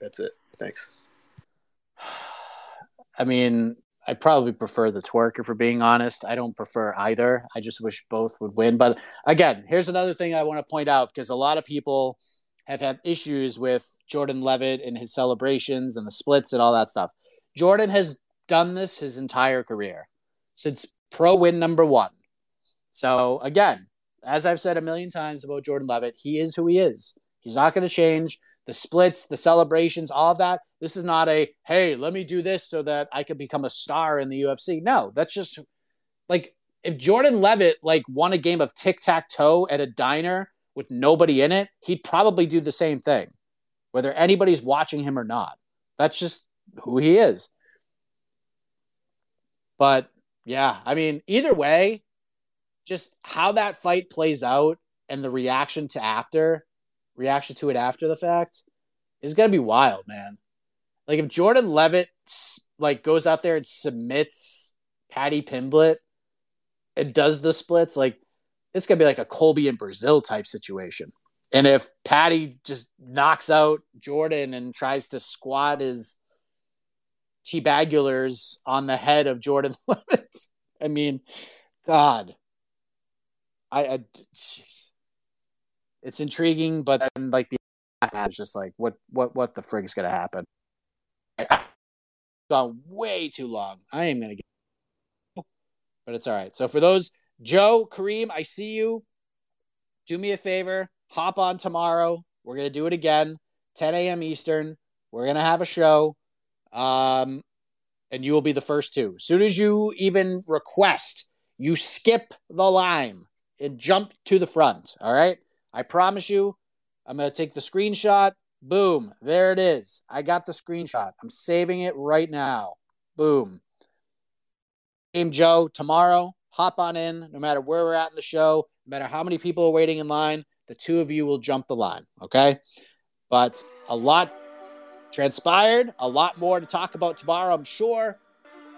That's it. Thanks. I mean, I probably prefer the twerk if we're being honest. I don't prefer either. I just wish both would win. But again, here's another thing I want to point out because a lot of people have had issues with Jordan Leavitt and his celebrations and the splits and all that stuff. Jordan has done this his entire career since pro win number one. So again, as I've said a million times about Jordan Leavitt, he is who he is. He's not going to change. The splits, the celebrations, all that. This is not a hey, let me do this so that I can become a star in the UFC. No, that's just like if Jordan Leavitt like won a game of tic tac toe at a diner with nobody in it, he'd probably do the same thing, whether anybody's watching him or not. That's just who he is. But yeah, I mean, either way, just how that fight plays out and the reaction to after reaction to it after the fact is gonna be wild, man. Like if Jordan Leavitt like goes out there and submits Paddy Pimblett and does the splits, like it's gonna be like a Colby in Brazil type situation. And if Patty just knocks out Jordan and tries to squat his T-bagulars on the head of Jordan Leavitt, I mean, God, I, I it's intriguing, but then like the it's just like what what what the frig is gonna happen? I've gone way too long. I am gonna get, but it's all right. So for those Joe Kareem, I see you. Do me a favor, hop on tomorrow. We're gonna do it again, 10 a.m. Eastern. We're gonna have a show, um, and you will be the first two. As soon as you even request, you skip the line and jump to the front. All right. I promise you, I'm going to take the screenshot. Boom. There it is. I got the screenshot. I'm saving it right now. Boom. Name Joe tomorrow. Hop on in, no matter where we're at in the show, no matter how many people are waiting in line, the two of you will jump the line. Okay. But a lot transpired, a lot more to talk about tomorrow, I'm sure.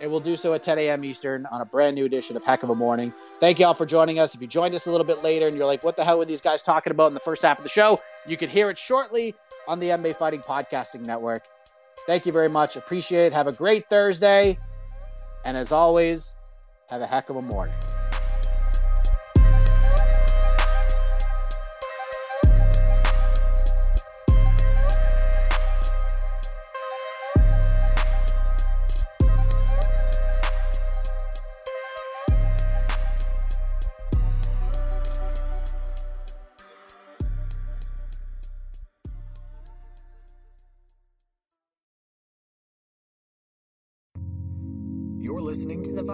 And we'll do so at 10 a.m. Eastern on a brand new edition of Heck of a Morning. Thank you all for joining us. If you joined us a little bit later and you're like, what the hell were these guys talking about in the first half of the show? You can hear it shortly on the MMA Fighting Podcasting Network. Thank you very much. Appreciate it. Have a great Thursday. And as always, have a heck of a morning.